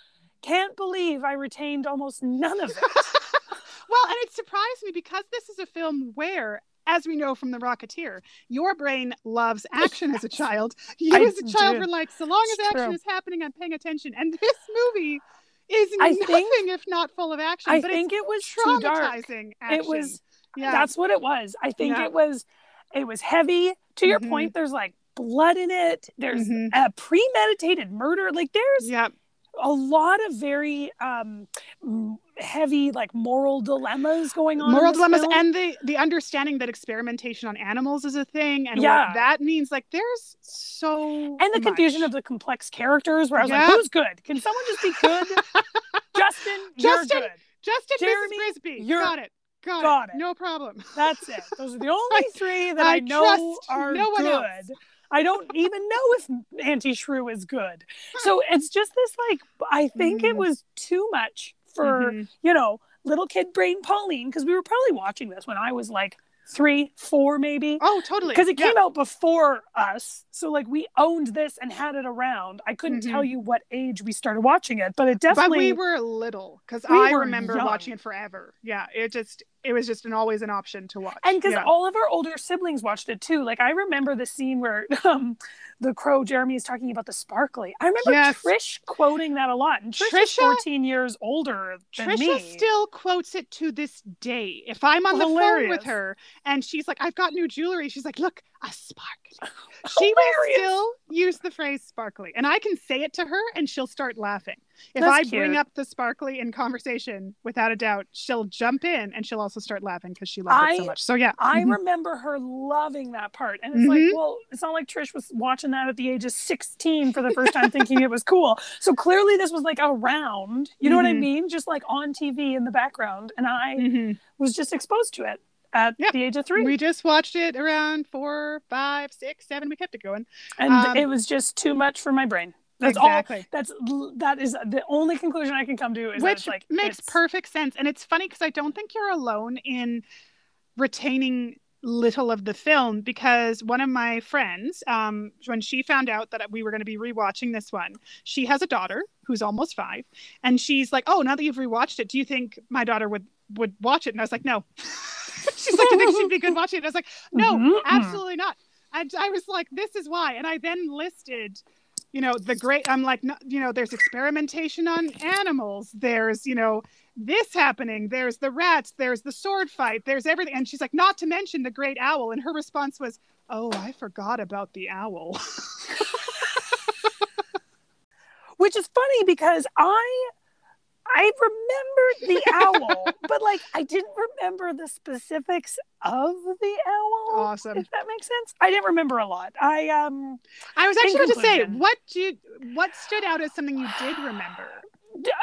can't believe I retained almost none of it. well and it surprised me because this is a film where as we know from the rocketeer your brain loves action as a child you I as a child do. were like so long as action is happening i'm paying attention and this movie is I nothing think- if not full of action I but think it was too dark. action. It was yeah that's what it was. I think Yeah. it was it was heavy. To your Mhm. point, there's like blood in it. There's Mhm. a premeditated murder. Like there's yeah a lot of very um heavy like moral dilemmas going on moral dilemmas film. and the the understanding that experimentation on animals is a thing and Yeah. what that means like there's so and the confusion of the complex characters where i was Yeah. like who's good can someone just be good justin Justin, good Justin Jeremy, Mrs. Brisby you're- got it got, got it. it. no problem that's it those are the only three that i, I know are no one good else. i don't even know if auntie shrew is good so it's just this like i think it Mhm. was too much for Mhm. you know little kid brain pauline because we were probably watching this when i was like three four maybe oh totally because it Yeah. came out before us so like we owned this and had it around i couldn't Mhm. tell you what age we started watching it but it but definitely we were little because We I remember young. watching it forever. Yeah, it just it was just an always an option to watch. and because yeah. all of our older siblings watched it too like i remember the scene where um the crow jeremy is talking about the sparkly i remember Yes. trish quoting that a lot and trish is Trisha- 14 years older than Trisha me still quotes it to this day. If I'm on the phone with her and she's like, "I've got new jewelry," she's like, "Look, a sparkly." She will still use the phrase "sparkly," and I can say it to her, and she'll start laughing. If That's I bring up the sparkly in conversation, without a doubt, she'll jump in and she'll also start laughing because she loves it so much. So yeah, I Mhm. remember her loving that part. And it's like, Mhm. well, it's not like Trish was watching that at the age of 16 for the first time thinking it was cool. So clearly this was like around, you know what I Mhm. mean? Just like on TV in the background. And I Mhm. was just exposed to it at the age of three. we just watched it around four, five, six, seven. We kept it going. and um, it was just too much for my brain. That's exactly. all. That's that is the only conclusion I can come to is that which like makes perfect sense and it's funny because i don't think you're alone in retaining little of the film because one of my friends um, when she found out that we were going to be rewatching this one she has a daughter who's almost five and she's like oh now that you've rewatched it do you think my daughter would would watch it and i was like no she's like you think she'd be good watching it i was like no Mhm. absolutely not And I was like, this is why. And I then listed, you know, the great, I'm like, no, you know, there's experimentation on animals. There's, you know, this happening. There's the rats. There's the sword fight. There's everything. And she's like, not to mention the great owl. And her response was, oh, I forgot about the owl. Which is funny because I I remembered the owl, but like I didn't remember the specifics of the owl. Awesome. If that makes sense. I didn't remember a lot. I um I was actually going to say, what do you, what stood out as something you did remember?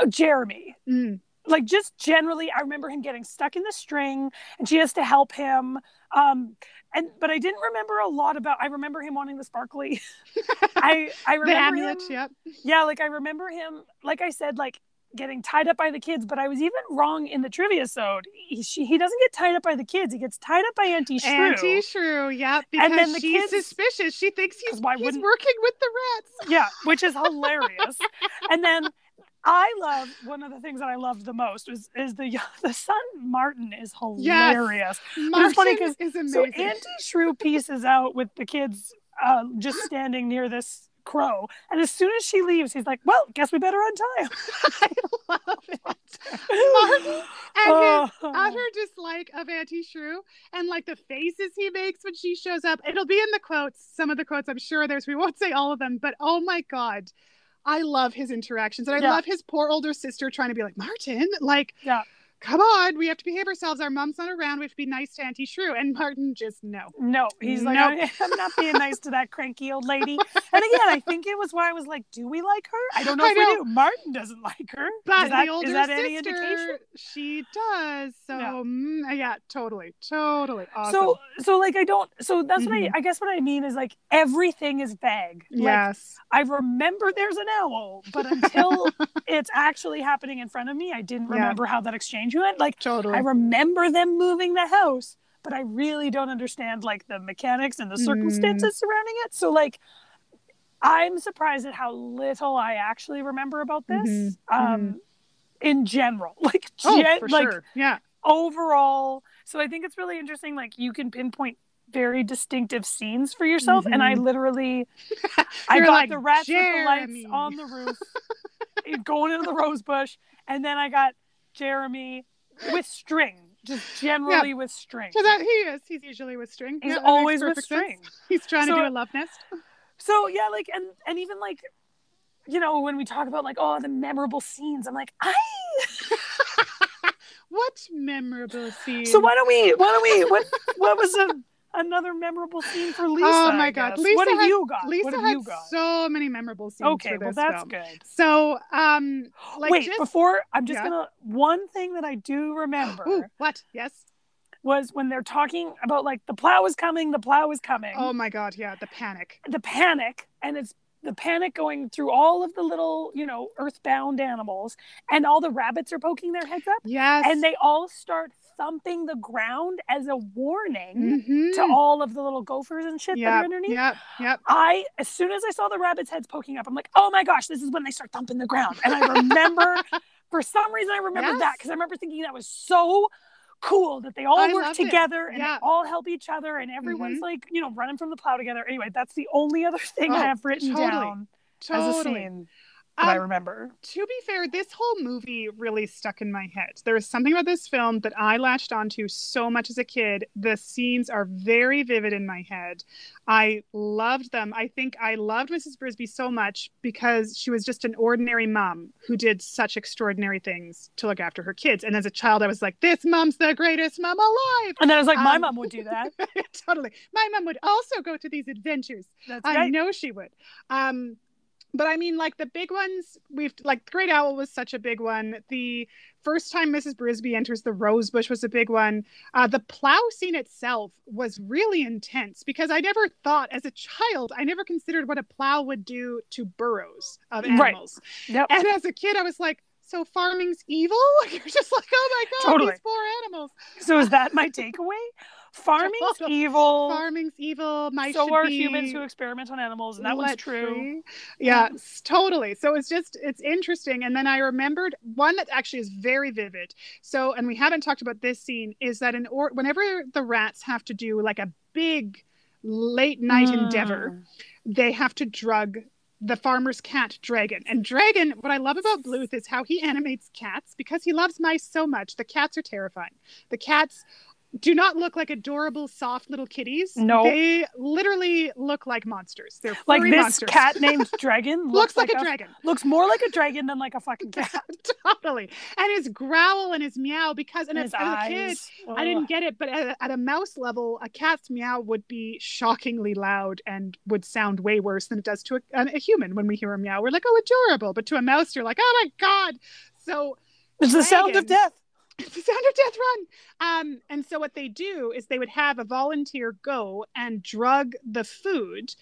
Oh, Jeremy. Mm. Like just generally I remember him getting stuck in the string and she has to help him. Um and but I didn't remember a lot about I remember him wanting the sparkly. I I The remember amulet, him, yep. yeah, like I remember him, like I said, like getting tied up by the kids, but I was even wrong in the trivia sode. He, she, he doesn't get tied up by the kids. He gets tied up by Auntie Shrew. Auntie Shrew, yep. Because And then the she's kids- suspicious. She thinks he's, why he's working with the rats. Yeah, which is hilarious. and then I love one of the things that I loved the most was is the the son Martin is hilarious. Martin it's funny 'cause- is So. Auntie Shrew pieces out with the kids uh, just standing near this crow, and as soon as she leaves, he's like, "Well, guess we better untie him." I love it. Martin and his Oh. Uh, utter dislike of Auntie Shrew and like the faces he makes when she shows up. It'll be in the quotes. Some of the quotes, I'm sure there's. We won't say all of them, but oh my god, I love his interactions and I Yeah. love his poor older sister trying to be like Martin, like. Yeah. Come on, we have to behave ourselves. Our mom's not around. We have to be nice to Auntie Shrew. And Martin just no. No, he's like, Nope. I'm not being nice to that cranky old lady. And again, I think it was why I was like, do we like her? I don't know I if know. we do. Martin doesn't like her. But is that, the older is that sister, any indication? she does. So Yeah. mm, yeah, totally, totally awesome. So, so like, I don't. So that's what Mhm. I. I guess what I mean is like everything is vague. Like, yes, I remember there's an owl, but until it's actually happening in front of me, I didn't Yeah. remember how that exchange Like, totally. I remember them moving the house, but I really don't understand like the mechanics and the Mm. circumstances surrounding it. So like I'm surprised at how little I actually remember about this. Mhm, Um in general. Like oh, gen- for like sure. Yeah. overall. So I think it's really interesting like you can pinpoint very distinctive scenes for yourself and I Mhm. literally I got like, the rats with the lights on the roof, going into the rose bush, and then I got Jeremy with string, just generally with string. So that he is. He's usually with string. He's Yeah, always with perfect sense. string. He's trying to do a love nest. So yeah, like and and even like, you know, when we talk about like oh the memorable scenes, I'm like I. What memorable scene? So why don't we? Why don't we? What what was a another memorable scene for Lisa? Oh my God? Lisa what have had- you got? Lisa have had you got? so many memorable scenes. okay, well that's film. good. So, um, like Wait, just before I'm just yeah. gonna one thing that I do remember. Ooh, what? Yes. was when they're talking about like the plow is coming, the plow is coming, Oh my God. Yeah, the panic. the panic, and it's the panic going through all of the little, you know, earthbound animals, and all the rabbits are poking their heads up, Yes. and they all start thumping the ground as a warning Mhm. to all of the little gophers and shit that are underneath. Yep. Yep. I, as soon as I saw the rabbits' heads poking up, I'm like, oh my gosh, this is when they start thumping the ground. And I remember, for some reason, I remember that because I remember thinking that was so cool that they all I work loved it. together and Yeah. they all help each other and everyone's like, you know, running from the plow together. Anyway, that's the only other thing I Oh, have written totally. down as a scene that I Um, remember. to be fair, this whole movie really stuck in my head. There was something about this film that I latched onto so much as a kid. The scenes are very vivid in my head. I loved them. I think I loved Mrs. Brisby so much because she was just an ordinary mom who did such extraordinary things to look after her kids. And as a child, I was like, this mom's the greatest mom alive. And then I was like, my um, mom would do that. totally. My mom would also go to these adventures. That's I right. know she would. Um, but I mean, like the big ones, we've like Great Owl was such a big one. The first time Mrs. Brisby enters the rose bush was a big one. Uh, the plow scene itself was really intense because I never thought, as a child, I never considered what a plow would do to burrows of animals. Right. Yep. And as a kid, I was like, so farming's evil? You're just like, oh my god, Totally. these poor animals. So is that my takeaway? Farming's evil. Farming's evil. Mice so are humans who experiment on animals, and that was true. Yeah, s- totally. So it's just it's interesting. And then I remembered one that actually is very vivid. So, and we haven't talked about this scene is that in or whenever the rats have to do like a big late night Mm. endeavor. They have to drug the farmer's cat, Dragon. And Dragon, what I love about Bluth is how he animates cats because he loves mice so much. The cats are terrifying. The cats do not look like adorable, soft little kitties. No. They literally look like monsters. They're Like this monsters. cat named Dragon looks, looks like, a dragon. Looks more like a dragon than like a fucking cat. totally. And his growl and his meow because and And as, as a kid. I didn't get it, but at, a- at a mouse level, a cat's meow would be shockingly loud and would sound way worse than it does to a, a, a human when we hear a meow. We're like, oh, adorable. But to a mouse, you're like, oh my God. So It's the sound of death. it's the sound of death run. Um, and so what they do is they would have a volunteer go and drug the food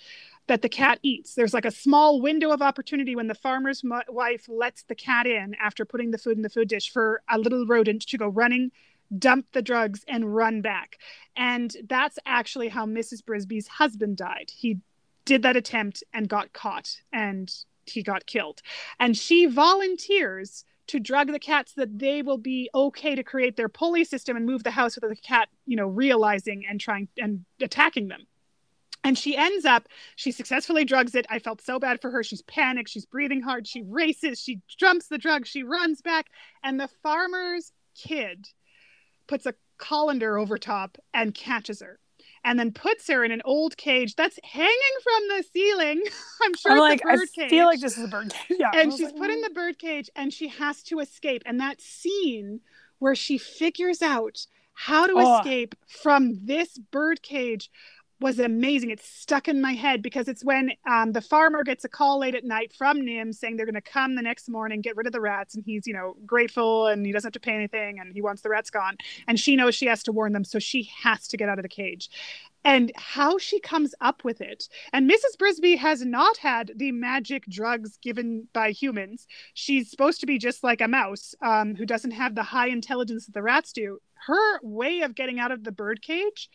that the cat eats. There's like a small window of opportunity when the farmer's wife lets the cat in after putting the food in the food dish for a little rodent to go running, dump the drugs, and run back. And that's actually how Mrs. Brisby's husband died. He did that attempt and got caught and he got killed. And she volunteers to drug the cats that they will be okay to create their pulley system and move the house without the cat, you know, realizing and trying and attacking them. And she ends up, she successfully drugs it. I felt so bad for her. She's panicked. She's breathing hard. She races. She jumps the drug. She runs back. And the farmer's kid puts a colander over top and catches her. And then puts her in an old cage that's hanging from the ceiling. I'm sure I'm it's like, a I bird cage feel like this is a bird cage. Yeah. And she's like, put in mm. the bird cage and she has to escape and that scene where she figures out how to Oh. escape from this bird cage was amazing it's stuck in my head because it's when um, the farmer gets a call late at night from NIMH saying they're going to come the next morning get rid of the rats and he's you know grateful and he doesn't have to pay anything and he wants the rats gone and she knows she has to warn them so she has to get out of the cage and how she comes up with it. And Mrs. Brisby has not had the magic drugs given by humans. She's supposed to be just like a mouse um, who doesn't have the high intelligence that the rats do. Her way of getting out of the bird cage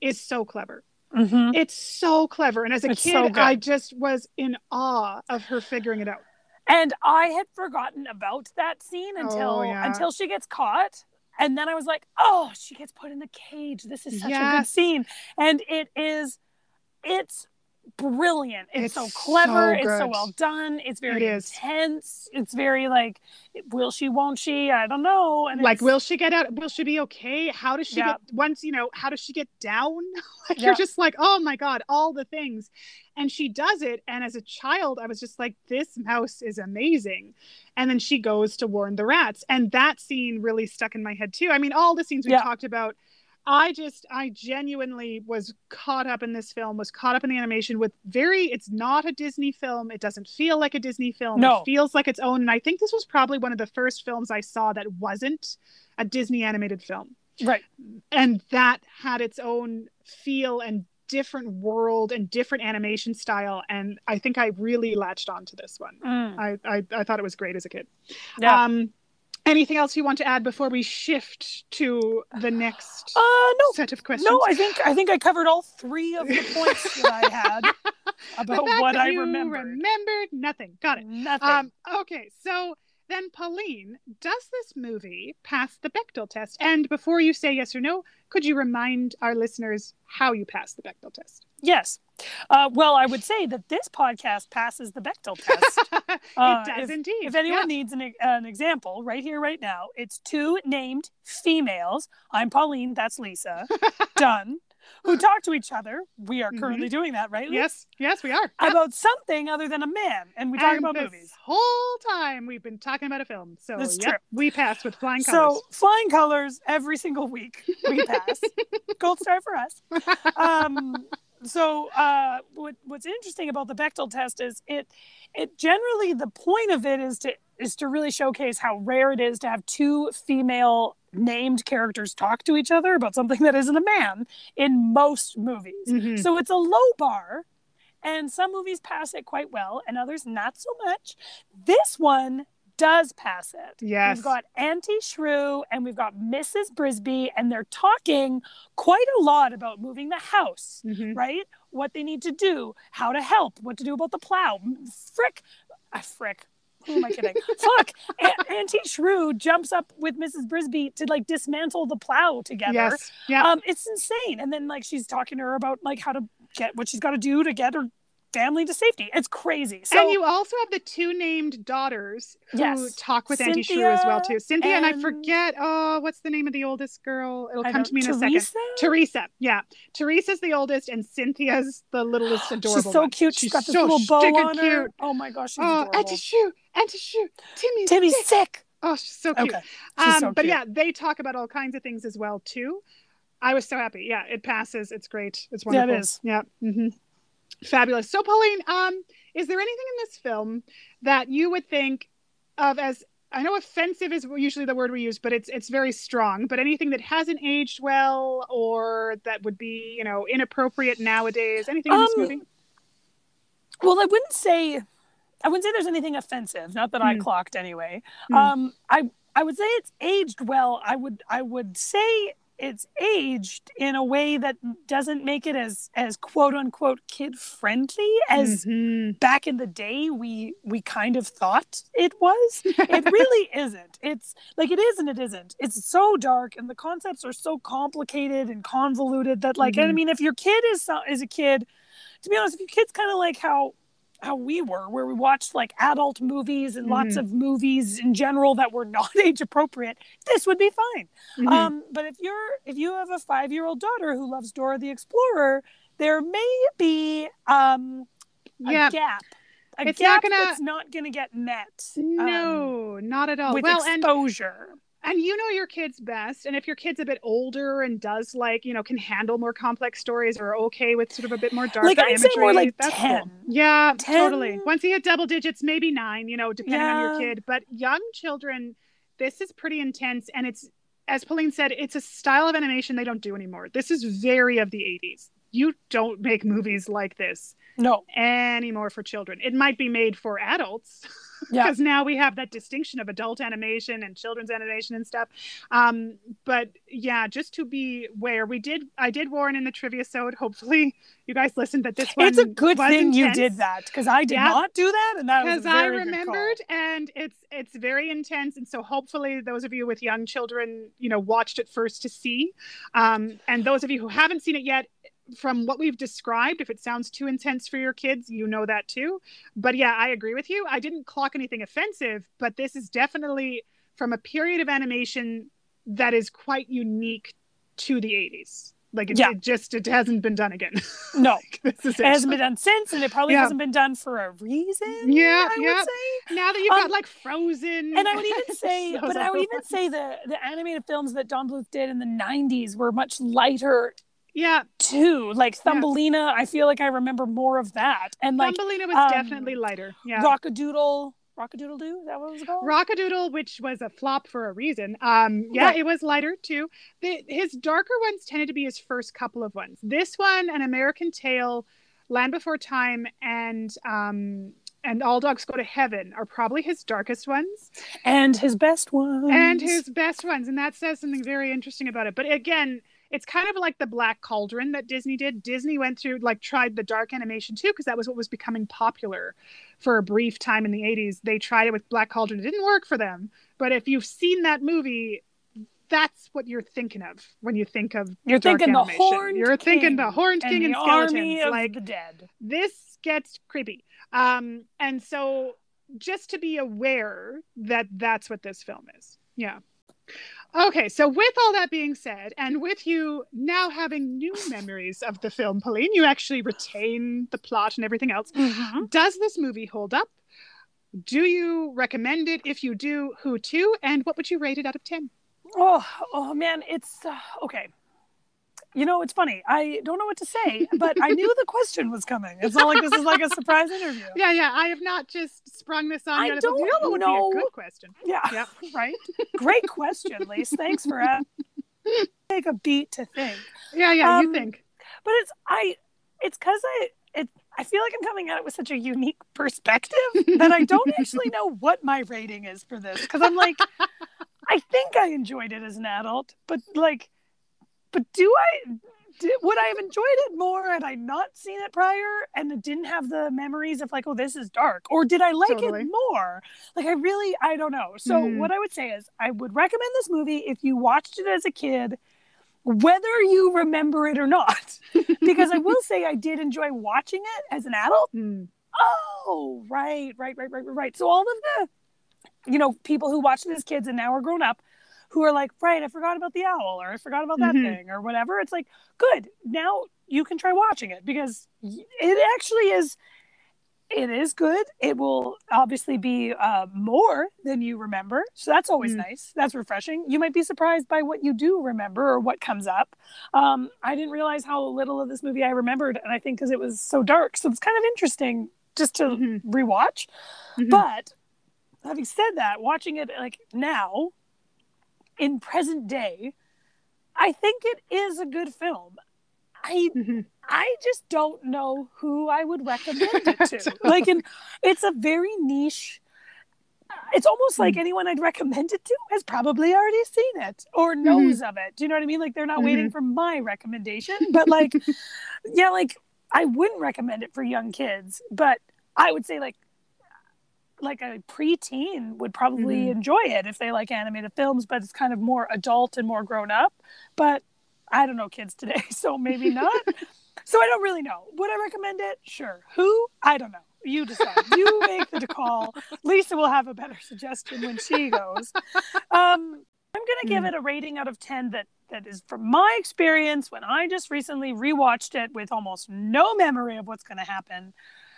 is so clever. Mhm. It's so clever. And as a It's kid, so. I just was in awe of her figuring it out. And I had forgotten about that scene until Oh, yeah. until she gets caught. And then I was like, oh, she gets put in the cage. This is such a good scene. And it is, it's brilliant. It's, It's so clever. so it's so well done. It's very It intense. It's very like, will she, won't she? I don't know. And like will she get out will she be okay how does she Yeah. get once you know how does she get down like Yeah. you're just like oh my god all the things and she does it and as a child i was just like this mouse is amazing and then she goes to warn the rats and that scene really stuck in my head too i mean all the scenes we Yeah. talked about I just, I genuinely was caught up in this film, was caught up in the animation with very, it's not a Disney film. It doesn't feel like a Disney film. No. It feels like its own. And I think this was probably one of the first films I saw that wasn't a Disney animated film. right. And that had its own feel and different world and different animation style. And I think I really latched onto this one. Mm. I, I, I thought it was great as a kid. Yeah. Um, anything else you want to add before we shift to the next uh, no, set of questions? no, I think, I think I covered all three of the points that I had about what I remembered. remembered nothing. Got it. Nothing. Um, okay, so then Pauline, does this movie pass the Bechdel test? And before you say yes or no, could you remind our listeners how you pass the Bechdel test? Yes. Uh, well, I would say that this podcast passes the Bechdel test. it Uh, does indeed. if anyone needs an, an example, right here, right now, it's two named females. I'm Pauline, that's Lisa. Done. Who talk to each other. We are currently doing that, right? Yes, yes, we are. About something other than a man. And we talk And about this movies. whole time we've been talking about a film. So That's yep, true. we pass with flying colors. So, flying colors every single week. We pass. Gold star for us. um, so uh, what, what's interesting about the Bechdel test is it it generally the point of it is to is to really showcase how rare it is to have two female named characters talk to each other about something that isn't a man in most movies. Mhm. So it's a low bar, and some movies pass it quite well, and others not so much. This one does pass it. Yes. We've got Auntie Shrew and we've got Mrs. Brisby, and they're talking quite a lot about moving the house, Mhm. right? What they need to do, how to help, what to do about the plow. Frick, uh, frick. Who am I kidding? Fuck. A- Auntie Shrew jumps up with Mrs. Brisby to like dismantle the plow together. Yes. Yeah. Um, it's insane. And then like she's talking to her about like how to get what she's got to do to get her family to safety. It's crazy. So and you also have the two named daughters who Yes. talk with Auntie Shrew as well too. Cynthia and, I forget. Oh, what's the name of the oldest girl? It'll I come to me in a second. Teresa? Teresa. Yeah, Teresa's the oldest, and Cynthia's the littlest adorable. She's so one. cute. she's got this so little bow on her. cute. Oh my gosh, she's Oh, adorable. Auntie Shrew, Auntie Shrew, Timmy's, Timmy's sick. sick. Oh, she's so cute. Okay. She's Um, so but cute. yeah, they talk about all kinds of things as well too. I was so happy. Yeah, it passes. It's great. It's wonderful. Yeah, it is. Yeah. hmm Fabulous. So, Pauline, um, is there anything in this film that you would think of as I know offensive is usually the word we use, but it's it's very strong. But anything that hasn't aged well or that would be, you know, inappropriate nowadays? Anything in this Um, movie? Well, I wouldn't say I wouldn't say there's anything offensive. Not that I Mm. clocked anyway. Mm. Um, I I would say it's aged well. I would I would say it's aged in a way that doesn't make it as as quote unquote kid friendly as Mhm. back in the day we we kind of thought it was. It really isn't. It's like it is and it isn't. It's so dark and the concepts are so complicated and convoluted that like and i mean if your kid is is a kid to be honest if your kid's kind of like how how we were where we watched like adult movies and lots of movies in general that were not age appropriate this would be fine Mhm. um, but if you're if you have a five year old daughter who loves Dora the Explorer, there may be um, a yeah. gap. A It's not gap gonna- that's not going to get met. um, No, not at all. with well, exposure. and you know your kids best and if your kid's a bit older and does like you know can handle more complex stories or okay with sort of a bit more darker Like, imagery more like that's 10. cool. yeah 10? totally once you hit double digits maybe nine you know depending on your kid but young children this is pretty intense and it's as pauline said it's a style of animation they don't do anymore this is very of the 80s you don't make movies like this No. anymore for children it might be made for adults Yeah. because now we have that distinction of adult animation and children's animation and stuff. Um, but yeah, just to be aware, we did. I did warn in the trivia sode. Hopefully, you guys listened that this one. It's a good thing you intense did that because I did Yeah. not do that, and that was a because I very good call. remembered, and it's it's very intense, and so hopefully those of you with young children, you know, watched it first to see, um, and those of you who haven't seen it yet, from what we've described, if it sounds too intense for your kids, you know that too. But yeah, I agree with you. I didn't clock anything offensive, but this is definitely from a period of animation that is quite unique to the 80s. Like it, Yeah. it just it hasn't been done again. No, this is it hasn't been done since, and it probably Yeah. hasn't been done for a reason. Yeah, I yeah. would say. now that you've Um, got like Frozen, and I would even say, but I would even say the the animated films that Don Bluth did in the '90s were much lighter yeah, too. Like Yeah. Thumbelina, I feel like I remember more of that, and like Thumbelina was um, definitely lighter. Yeah, Rockadoodle, Rockadoodle Doo. Is that what it was called? Rockadoodle, which was a flop for a reason. Um, yeah, Right. it was lighter too. The, his darker ones tended to be his first couple of ones. This one, An American Tale, Land Before Time, and um, and All Dogs Go to Heaven are probably his darkest ones and his best ones. and his best ones, and that says something very interesting about it. But again. It's kind of like the Black Cauldron that Disney did. Disney went through, like, tried the dark animation too, because that was what was becoming popular for a brief time in the 80s. They tried it with Black Cauldron. It didn't work for them. But if you've seen that movie, that's what you're thinking of when you think of You're thinking the animation. Horned You're thinking King the Horned and King the and, army skeletons. of Like the dead. this gets creepy. Um, and so just to be aware that that's what this film is. Yeah. Okay, so with all that being said, and with you now having new memories of the film, Pauline, you actually retain the plot and everything else. Mhm. Does this movie hold up? Do you recommend it? If you do, who to? And what would you rate it out of 10? Oh, oh man, it's uh, okay. You know, it's funny. I don't know what to say, but I knew the question was coming. It's not like this is like a surprise interview. Yeah, yeah, I have not just sprung this on I you. out of the blue. don't you know would know. be a good question. Yeah. Yep. Right. Great question, Lise. Thanks for asking. Take a beat to think. Yeah, yeah, you Um, think. But it's I. It's because I. It. I feel like I'm coming at it with such a unique perspective that I don't actually know what my rating is for this. Because I'm like, I think I enjoyed it as an adult, but like, but do I? Did, would I have enjoyed it more had I not seen it prior and it didn't have the memories of like, oh, this is dark? Or did I like Totally. it more? Like, I really, I don't know. So, Mm. what I would say is, I would recommend this movie if you watched it as a kid whether you remember it or not. because I will say I did enjoy watching it as an adult. Mm. Oh, right, right, right, right, right. So all of the, you know, people who watched it as kids and now are grown up, who are like, right, I forgot about the owl or I forgot about that Mhm. thing or whatever. It's like, good. Now you can try watching it because it actually is. It is good. It will obviously be uh, more than you remember, so that's always Mm. nice. That's refreshing. You might be surprised by what you do remember or what comes up. Um, I didn't realize how little of this movie I remembered, and I think because it was so dark, so it's kind of interesting just to Mhm. rewatch. Mhm. But having said that, watching it like now, in present day, I think it is a good film. I Mhm. I just don't know who I would recommend it to. like, in, it's a very niche. Uh, it's almost like mm. anyone I'd recommend it to has probably already seen it or mm-hmm. knows of it. Do you know what I mean? Like, they're not waiting mm-hmm. for my recommendation, but like, yeah, like I wouldn't recommend it for young kids, but I would say like, like a preteen would probably Mhm. enjoy it if they like animated films, but it's kind of more adult and more grown up. But I don't know kids today, so maybe not. so I don't really know. Would I recommend it? Sure. Who? I don't know. You decide. You make the call. Lisa will have a better suggestion when she goes. Um, I'm gonna give Mm. it a rating out of ten that that is from my experience when I just recently rewatched it with almost no memory of what's gonna happen.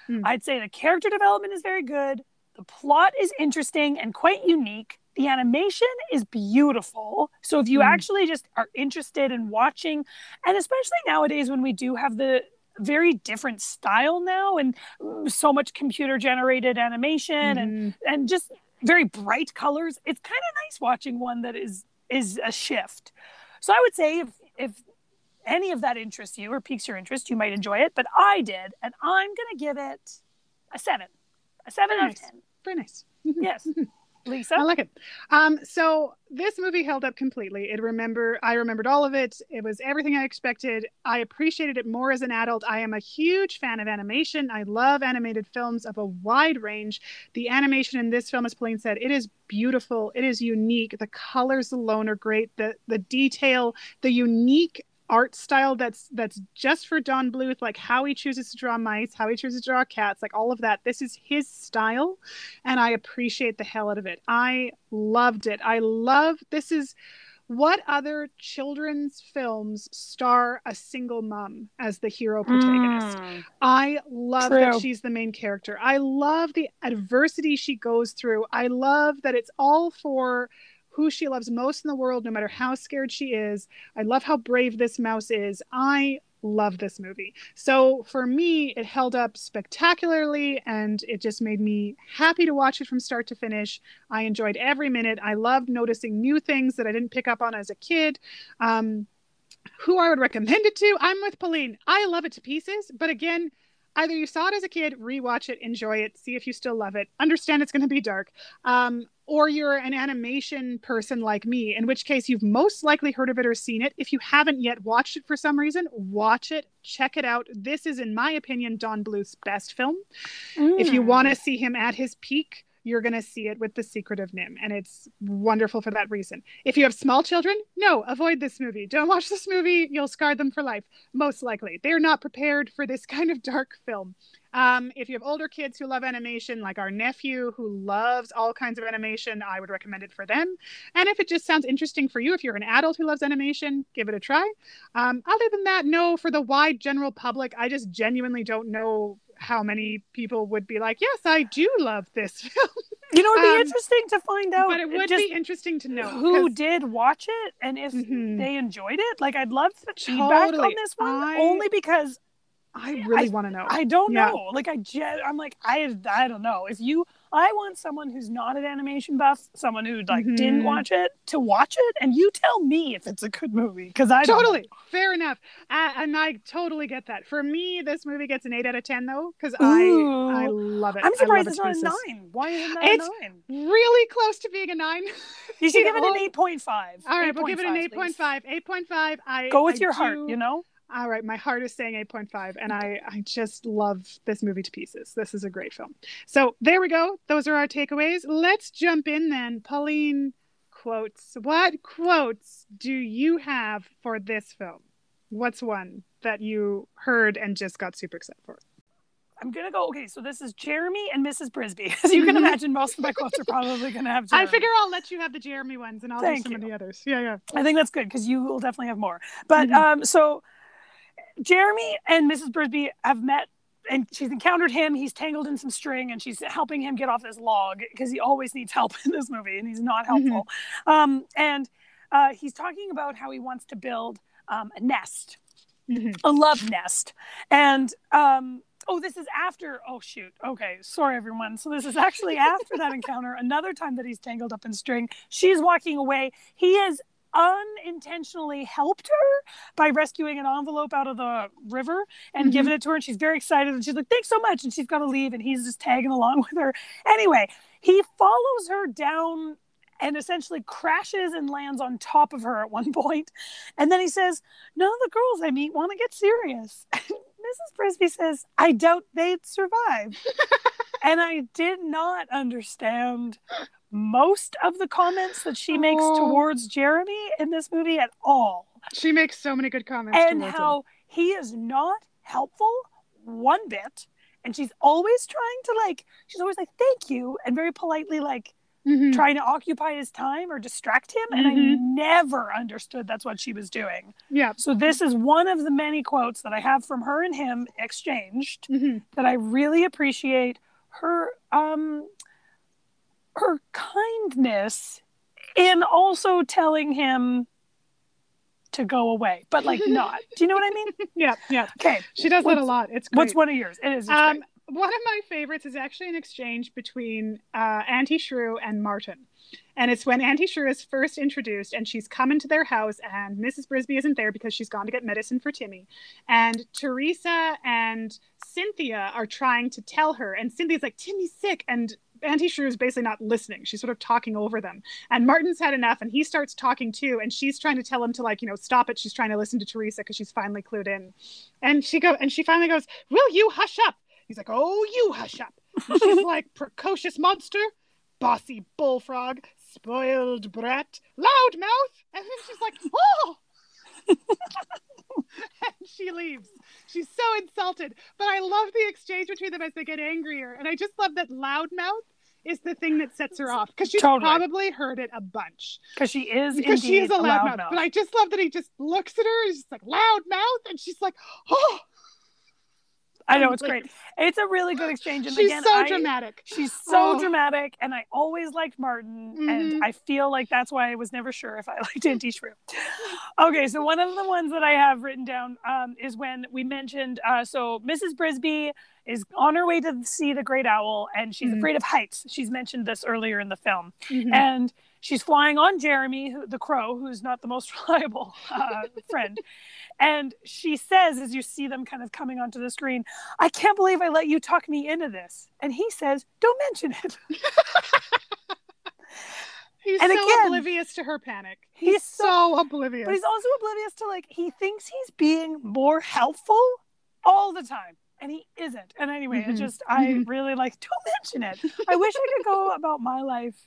Mm. I'd say the character development is very good. The plot is interesting and quite unique. The animation is beautiful. So if you Mm. actually just are interested in watching, and especially nowadays when we do have the very different style now and mm, so much computer generated animation and Mhm. and just very bright colors, it's kind of nice watching one that is is a shift. So I would say if if any of that interests you or piques your interest, you might enjoy it. But I did, and I'm gonna give it a seven, a seven Very out of ten. Very nice. Yes, Lisa. I like it. Um, so this movie held up completely. It remember I remembered all of it. It was everything I expected. I appreciated it more as an adult. I am a huge fan of animation. I love animated films of a wide range. The animation in this film, as Pauline said, it is beautiful. It is unique. The colors alone are great. The the detail, the unique art style that's that's just for Don Bluth, like how he chooses to draw mice, how he chooses to draw cats, like all of that. This is his style and I appreciate the hell out of it. I loved it. I love this is what other children's films star a single mom as the hero protagonist. Mm. I love True. that she's the main character. I love the adversity she goes through. I love that it's all for who she loves most in the world, no matter how scared she is. I love how brave this mouse is. I love this movie. So for me, it held up spectacularly and it just made me happy to watch it from start to finish. I enjoyed every minute. I loved noticing new things that I didn't pick up on as a kid. Um, who I would recommend it to, I'm with Pauline. I love it to pieces, but again, either you saw it as a kid, rewatch it, enjoy it, see if you still love it, understand it's going to be dark, um, or you're an animation person like me, in which case you've most likely heard of it or seen it. If you haven't yet watched it for some reason, watch it, check it out. This is, in my opinion, Don Bluth's best film. If you Mm. want to see him at his peak, you're going to see it with The Secret of NIMH, and it's wonderful for that reason. If you have small children, no, avoid this movie. Don't watch this movie. You'll scar them for life, most likely. They're not prepared for this kind of dark film. Um, if you have older kids who love animation, like our nephew who loves all kinds of animation, I would recommend it for them. And if it just sounds interesting for you, if you're an adult who loves animation, give it a try. Um, other than that, no, for the wide general public, I just genuinely don't know how many people would be like, yes, I do love this film. You know, it'd be Um, interesting to find out. but it would just be interesting to know who did watch it and if Mhm. they enjoyed it. Like, I'd love the feedback on this one, I- only because I really want to know. I don't Yeah. know. Like I jet, I'm like I I don't know. If you I want someone who's not an animation buff, someone who like didn't Mhm. watch it to watch it and you tell me if it's a good movie cuz I totally fair enough uh, and i totally get that for me this movie gets an 8 out of 10 though because i i love it I'm surprised it's it not a 9. Why isn't that It's- a 9? really close to being a 9 You should give it an 8.5. all right we'll give it an 8.5, 8.5 please. 8.5 i Go with I your heart, you know? All right my heart is saying 8.5 and i i just love this movie to pieces this is a great film so there we go those are our takeaways let's jump in then pauline quotes. What quotes do you have for this film? What's one that you heard and just got super excited for? I'm gonna go. Okay, so this is Jeremy and Mrs. Brisby. As you can Mhm. imagine, most of my quotes are probably gonna have. Jeremy. I figure I'll let you have the Jeremy ones and I'll Thank do some of the others. Yeah, yeah. I think that's good because you will definitely have more. But Mhm. um, so Jeremy and Mrs. Brisby have met and she's encountered him. He's tangled in some string and she's helping him get off this log because he always needs help in this movie and he's not helpful. Um, and uh, he's talking about how he wants to build um, a nest, Mhm. a love nest. And um, oh, this is after. Oh, shoot. Okay. Sorry, everyone. So this is actually after that encounter, another time that he's tangled up in string. She's walking away. He has unintentionally helped her by rescuing an envelope out of the river and Mhm. giving it to her. And she's very excited. And she's like, thanks so much. And she's got to leave. And he's just tagging along with her. Anyway, he follows her down and essentially crashes and lands on top of her at one point. And then he says, None of the girls I meet want to get serious. Mrs. Brisby says, I doubt they'd survive. and I did not understand most of the comments that she makes Oh. towards Jeremy in this movie at all. She makes so many good comments. And how he is not helpful one bit. And she's always trying to like, she's always like, thank you, and very politely like him. Mhm. trying to occupy his time or distract him. And I Mhm. never understood that's what she was doing. Yeah. So this is one of the many quotes that I have from her and him exchanged Mhm. that I really appreciate her um her kindness in also telling him to go away, but like not. Do you know what I mean? Yeah, yeah. Okay. She does that a lot. It's great. What's one of yours? It is. Um, one of my favorites is actually an exchange between uh, Auntie Shrew and Martin. And it's when Auntie Shrew is first introduced and she's come into their house and Mrs. Brisby isn't there because she's gone to get medicine for Timmy. And Teresa and Cynthia are trying to tell her. And Cynthia's like, Timmy's sick. And Auntie Shrew is basically not listening. She's sort of talking over them. And Martin's had enough and he starts talking too. And she's trying to tell him to like, you know, stop it. She's trying to listen to Teresa because she's finally clued in. And she go and she finally goes, Will you hush up? He's like, Oh, you hush up. And she's like, Precocious monster, bossy bullfrog, spoiled brat, loudmouth. And then she's like, Oh. And she leaves. She's so insulted. But I love the exchange between them as they get angrier. And I just love that loudmouth is the thing that sets her off because she's Totally. probably heard it a bunch Because she is because she is a loudmouth. loudmouth. But I just love that he just looks at her. And he's just like loudmouth, and she's like, "Oh, I know it's great. It's a really good exchange. And She's again, so I- dramatic. She's so Oh. dramatic, and I always liked Martin, Mhm. and I feel like that's why I was never sure if I liked Auntie Shrew. Okay, so one of the ones that I have written down um, is when we mentioned uh, so Mrs. Brisby is on her way to see the great owl, and she's Mhm. afraid of heights. She's mentioned this earlier in the film, Mhm. and she's flying on Jeremy, who, the crow, who's not the most reliable uh, friend. And she says, as you see them kind of coming onto the screen, I can't believe I let you talk me into this. And he says, Don't mention it. He's and so again, oblivious to her panic. He's He's so, so oblivious. but he's also oblivious to like, he thinks he's being more helpful all the time. And he isn't. And anyway, Mhm. it just, I Mhm. really like, don't mention it. I wish I could go about my life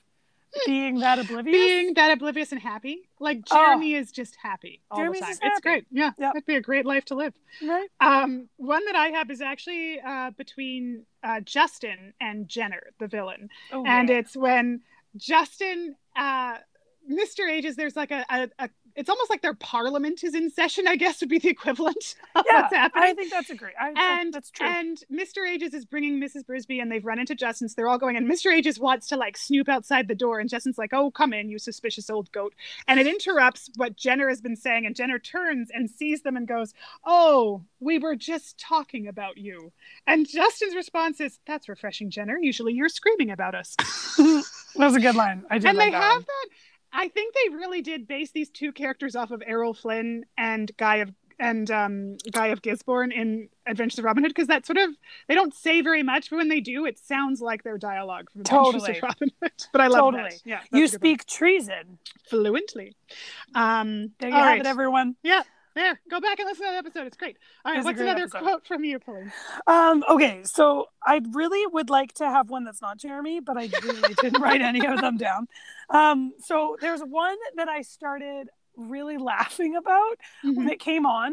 being that oblivious. being that oblivious and happy. Like Oh. Jeremy is just happy all Jeremy's the time. It's happy. great. Yeah, Yep. that'd be a great life to live. right? Um, one that I have is actually uh, between uh, Justin and Jenner, the villain. Oh, and yeah. it's when Justin, uh, Mr. Ages, there's like a, a, a, it's almost like their parliament is in session, I guess would be the equivalent of yeah, what's happening. I think that's a great. I, I- and that's true. and Mr. Ages is bringing Mrs. Brisby, and they've run into Justin. So they're all going, and Mr. Ages wants to like snoop outside the door, and Justin's like, "Oh, come in, you suspicious old goat!" And it interrupts what Jenner has been saying, and Jenner turns and sees them and goes, "Oh, we were just talking about you." And Justin's response is, "That's refreshing, Jenner. Usually you're screaming about us." that was a good line. I did and like they that have one. that. I think they really did base these two characters off of Errol Flynn and Guy of and um, Guy of Gisborne in Adventures of Robin Hood because that sort of they don't say very much, but when they do, it sounds like their dialogue from Adventures Totally. of Robin Hood. But I love Totally. that. Yeah, You good one. speak treason. fluently. Um, There you have right. it, everyone. Yeah. There, go back and listen to that episode. It's great. All right, It's what's another episode. quote from you, Pauline? Um, okay, so I really would like to have one that's not Jeremy, but I really didn't write any of them down. Um, so there's one that I started really laughing about when Mhm. it came on,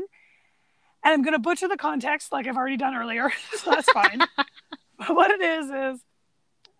and I'm gonna butcher the context like I've already done earlier, so that's fine. but what it is is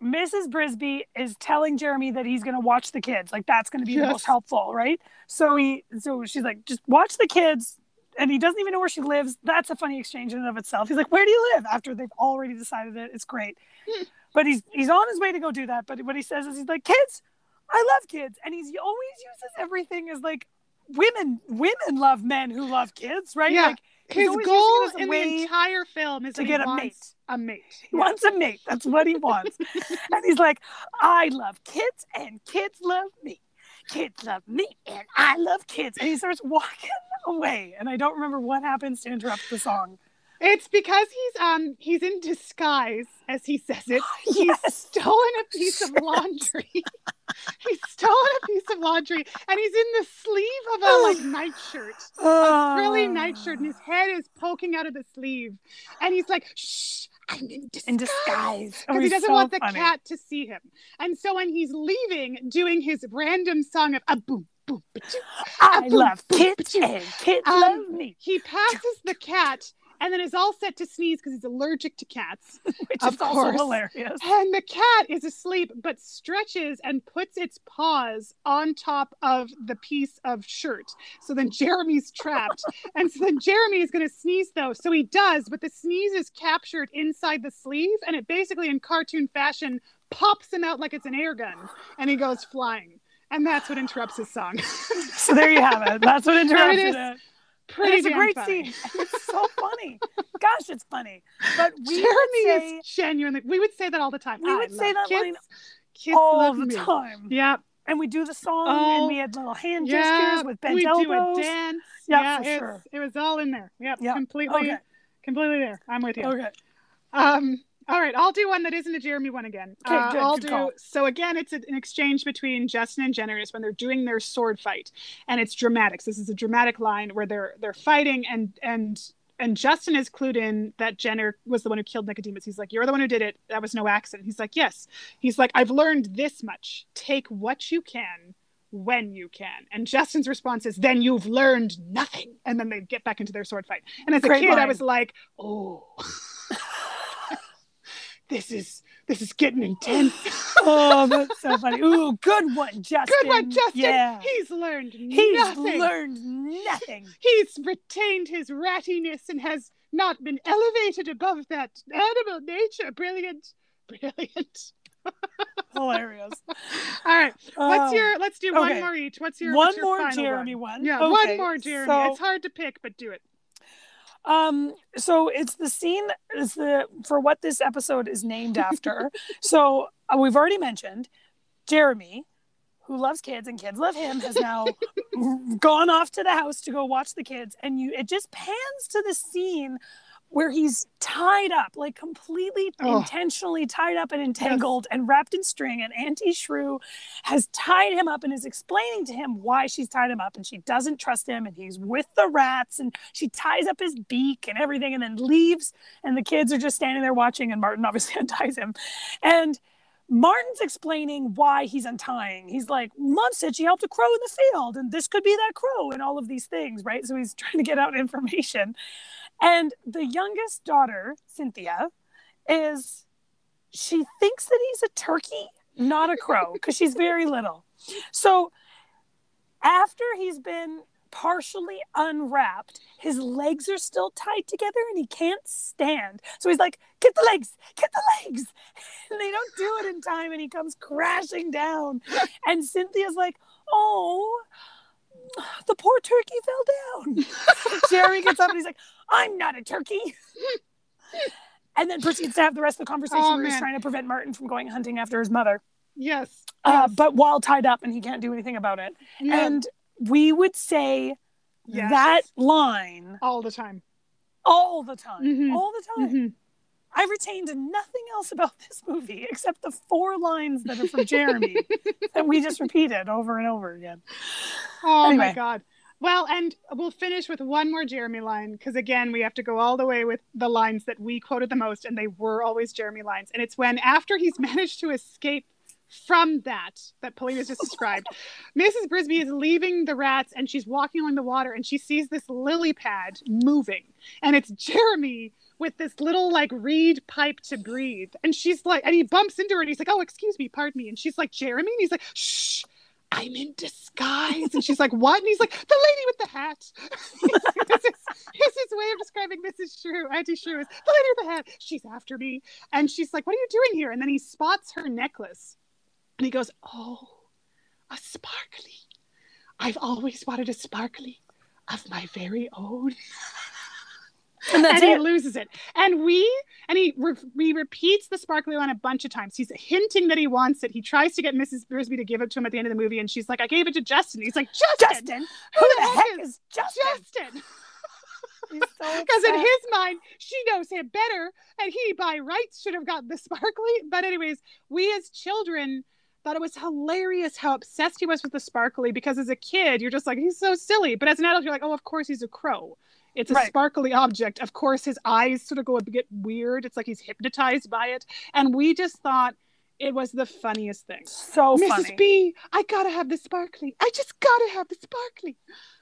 Mrs. Brisby is telling Jeremy that he's gonna watch the kids, like that's gonna be the most helpful, right? So he, so she's like, just watch the kids, and he doesn't even know where she lives. That's a funny exchange in and of itself. He's like, "Where do you live?" After they've already decided it, it's great. Hmm. but he's he's on his way to go do that. But what he says is, he's like, "Kids, I love kids," and he's always uses everything as like, "Women, women love men who love kids," right? Yeah. Like His goal using it as a in the entire film is to get a mate. a mate. He wants a mate. That's what he wants. and he's like, I love kids and kids love me. Kids love me and I love kids. And he starts walking away. And I don't remember what happens to interrupt the song. It's because he's um he's in disguise, as he says it. He's Yes. stolen a piece of laundry. he's stolen a piece of laundry, and he's in the sleeve of a like nightshirt, a frilly Ah. nightshirt, and his head is poking out of the sleeve, and he's like, "Shh, I'm in disguise." in disguise. Oh, Because he doesn't so want the funny. cat to see him, and so when he's leaving, doing his random song of a boom boom, ba-choo, I boom, love boom, kids ba-choo. and kids Um, love me, he passes the cat, and then is all set to sneeze because he's allergic to cats. which of is also hilarious. And the cat is asleep, but stretches and puts its paws on top of the piece of shirt. So then Jeremy's trapped. and so then Jeremy is going to sneeze, though. So he does, but the sneeze is captured inside the sleeve. And it basically, in cartoon fashion, pops him out like it's an air gun. And he goes flying. And that's what interrupts his song. So there you have it. That's what interrupted is. it. Pretty it's a great funny. scene. It's so funny. Gosh, it's funny. But we Jeremy say is genuinely. We would say that all the time. We would say that kids. line Kids all love the me. time. Yeah, And we do the song Oh, and we had little hand yeah. gestures with bent we elbows. do a dance. Yeah, for sure. It was all in there. Yep, Yeah. completely, Okay. completely there. I'm with you. Okay. Um, all right, I'll do one that isn't a Jeremy one again. Okay, Uh, good, I'll good do. call. So again, it's an exchange between Justin and Jenner is when they're doing their sword fight, and it's dramatic. So this is a dramatic line where they're they're fighting, and and and Justin is clued in that Jenner was the one who killed Nicodemus. He's like, "You're the one who did it. That was no accident." He's like, "Yes." He's like, "I've learned this much. Take what you can." when you can and justin's response is then you've learned nothing and then they get back into their sword fight and as a Great kid i was like oh this is this is getting intense. Oh, that's so funny. Ooh, good one, Justin. Good one, Justin. Yeah. He's learned nothing. He's nothing. learned nothing. He's retained his rattiness and has not been elevated above that animal nature. Brilliant. Brilliant. Hilarious. All right. What's Oh. your let's do one more each. What's your one what's your more final Jeremy one? one? Yeah, Okay, one more Jeremy. so- it's hard to pick, but do it. Um, so it's the scene is the for what this episode is named after. so uh, we've already mentioned Jeremy, who loves kids and kids love him, has now gone off to the house to go watch the kids, and you it just pans to the scene where he's tied up, like completely Oh. intentionally tied up and entangled and wrapped in string. And Auntie Shrew has tied him up and is explaining to him why she's tied him up. And she doesn't trust him. And he's with the rats. And she ties up his beak and everything and then leaves. And the kids are just standing there watching. And Martin obviously unties him. And Martin's explaining why he's untying. He's like, Mom said she helped a crow in the field, and this could be that crow, and all of these things, right? So he's trying to get out information. And the youngest daughter, Cynthia, is she thinks that he's a turkey, not a crow, because she's very little. So after he's been partially unwrapped, his legs are still tied together and he can't stand. So he's like, Get the legs, get the legs. And they don't do it in time and he comes crashing down. And Cynthia's like, Oh, the poor turkey fell down. Jeremy gets up and he's like, I'm not a turkey. And then proceeds to have the rest of the conversation Oh, where he's trying to prevent Martin from going hunting after his mother, Yes. uh, yes. but while tied up and he can't do anything about it. Yeah. And we would say Yes. that line all the time. all the time. Mhm. All the time. Mhm. I retained nothing else about this movie except the four lines that are from Jeremy that we just repeated over and over again. Oh my god. Well, and we'll finish with one more Jeremy line because again, we have to go all the way with the lines that we quoted the most, and they were always Jeremy lines. And it's when after he's managed to escape from that that Pauline has just described, Mrs. Brisby is leaving the rats and she's walking along the water and she sees this lily pad moving, and it's Jeremy with this little like reed pipe to breathe. And she's like, and he bumps into her and he's like, Oh, excuse me, pardon me. And she's like, Jeremy? And he's like, Shh, I'm in disguise. And she's like, What? And he's like, The lady with the hat. this, is, this is way of describing Mrs. Shrew, Auntie Shrew is the lady with the hat. She's after me. And she's like, What are you doing here? And then he spots her necklace and he goes, Oh, a sparkly. I've always wanted a sparkly of my very own. And and he loses it. And we and he re- he repeats the sparkly line a bunch of times. He's hinting that he wants it. He tries to get Mrs. Brisby to give it to him at the end of the movie, and she's like, "I gave it to Justin." He's like, "Justin, Justin. Who the heck is Justin? Justin?" He's so Because in his mind, she knows him better, and he by rights should have gotten the sparkly. But anyways, we as children thought it was hilarious how obsessed he was with the sparkly. Because as a kid, you're just like, he's so silly. But as an adult, you're like, oh, of course he's a crow. It's a Right. sparkly object. Of course, his eyes sort of go a bit weird. It's like he's hypnotized by it. And we just thought it was the funniest thing. so Mrs. funny. B, I gotta have the sparkly. I just gotta have the sparkly.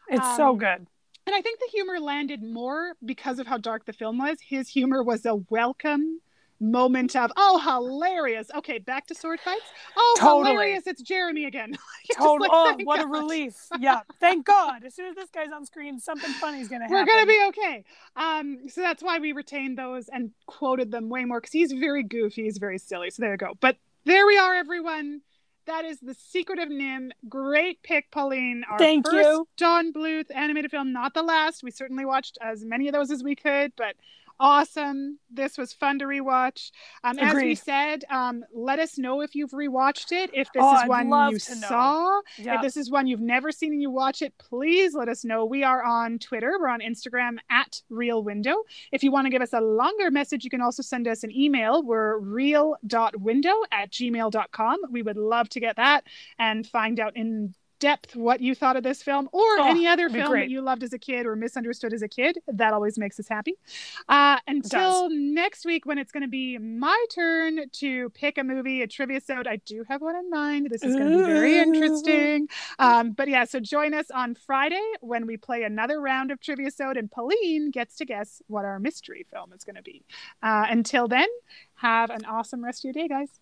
It's so um, good. And I think the humor landed more because of how dark the film was. His humor was a welcome moment of, oh, hilarious. Okay, back to sword fights. Oh, Totally. hilarious. It's Jeremy again. You're just Total. like, oh, what a relief. Yeah. Thank God. As soon as this guy's on screen, something funny's going to happen. We're going to be okay. Um, so that's why we retained those and quoted them way more because he's very goofy. He's very silly. So there you go. But there we are, everyone. That is The Secret of NIMH. Great pick, Pauline. Our Thank first you. Don Bluth animated film, not the last. We certainly watched as many of those as we could, but awesome. This was fun to rewatch. Um, as we said, um, let us know if you've rewatched it. If this Oh, is I'd one you saw, Yeah. if this is one you've never seen and you watch it, please let us know. We are on Twitter. We're on Instagram at Real Window. If you want to give us a longer message, you can also send us an email. We're real.window at gmail.com. We would love to get that and find out in depth what you thought of this film or Oh, any other film great. that you loved as a kid or misunderstood as a kid. That always makes us happy. Uh, until next week, when it's going to be my turn to pick a movie, a trivia episode. I do have one in mind. This is going to be very interesting. Um, but yeah, so join us on Friday when we play another round of trivia episode, and Pauline gets to guess what our mystery film is going to be. Uh, until then, have an awesome rest of your day, guys.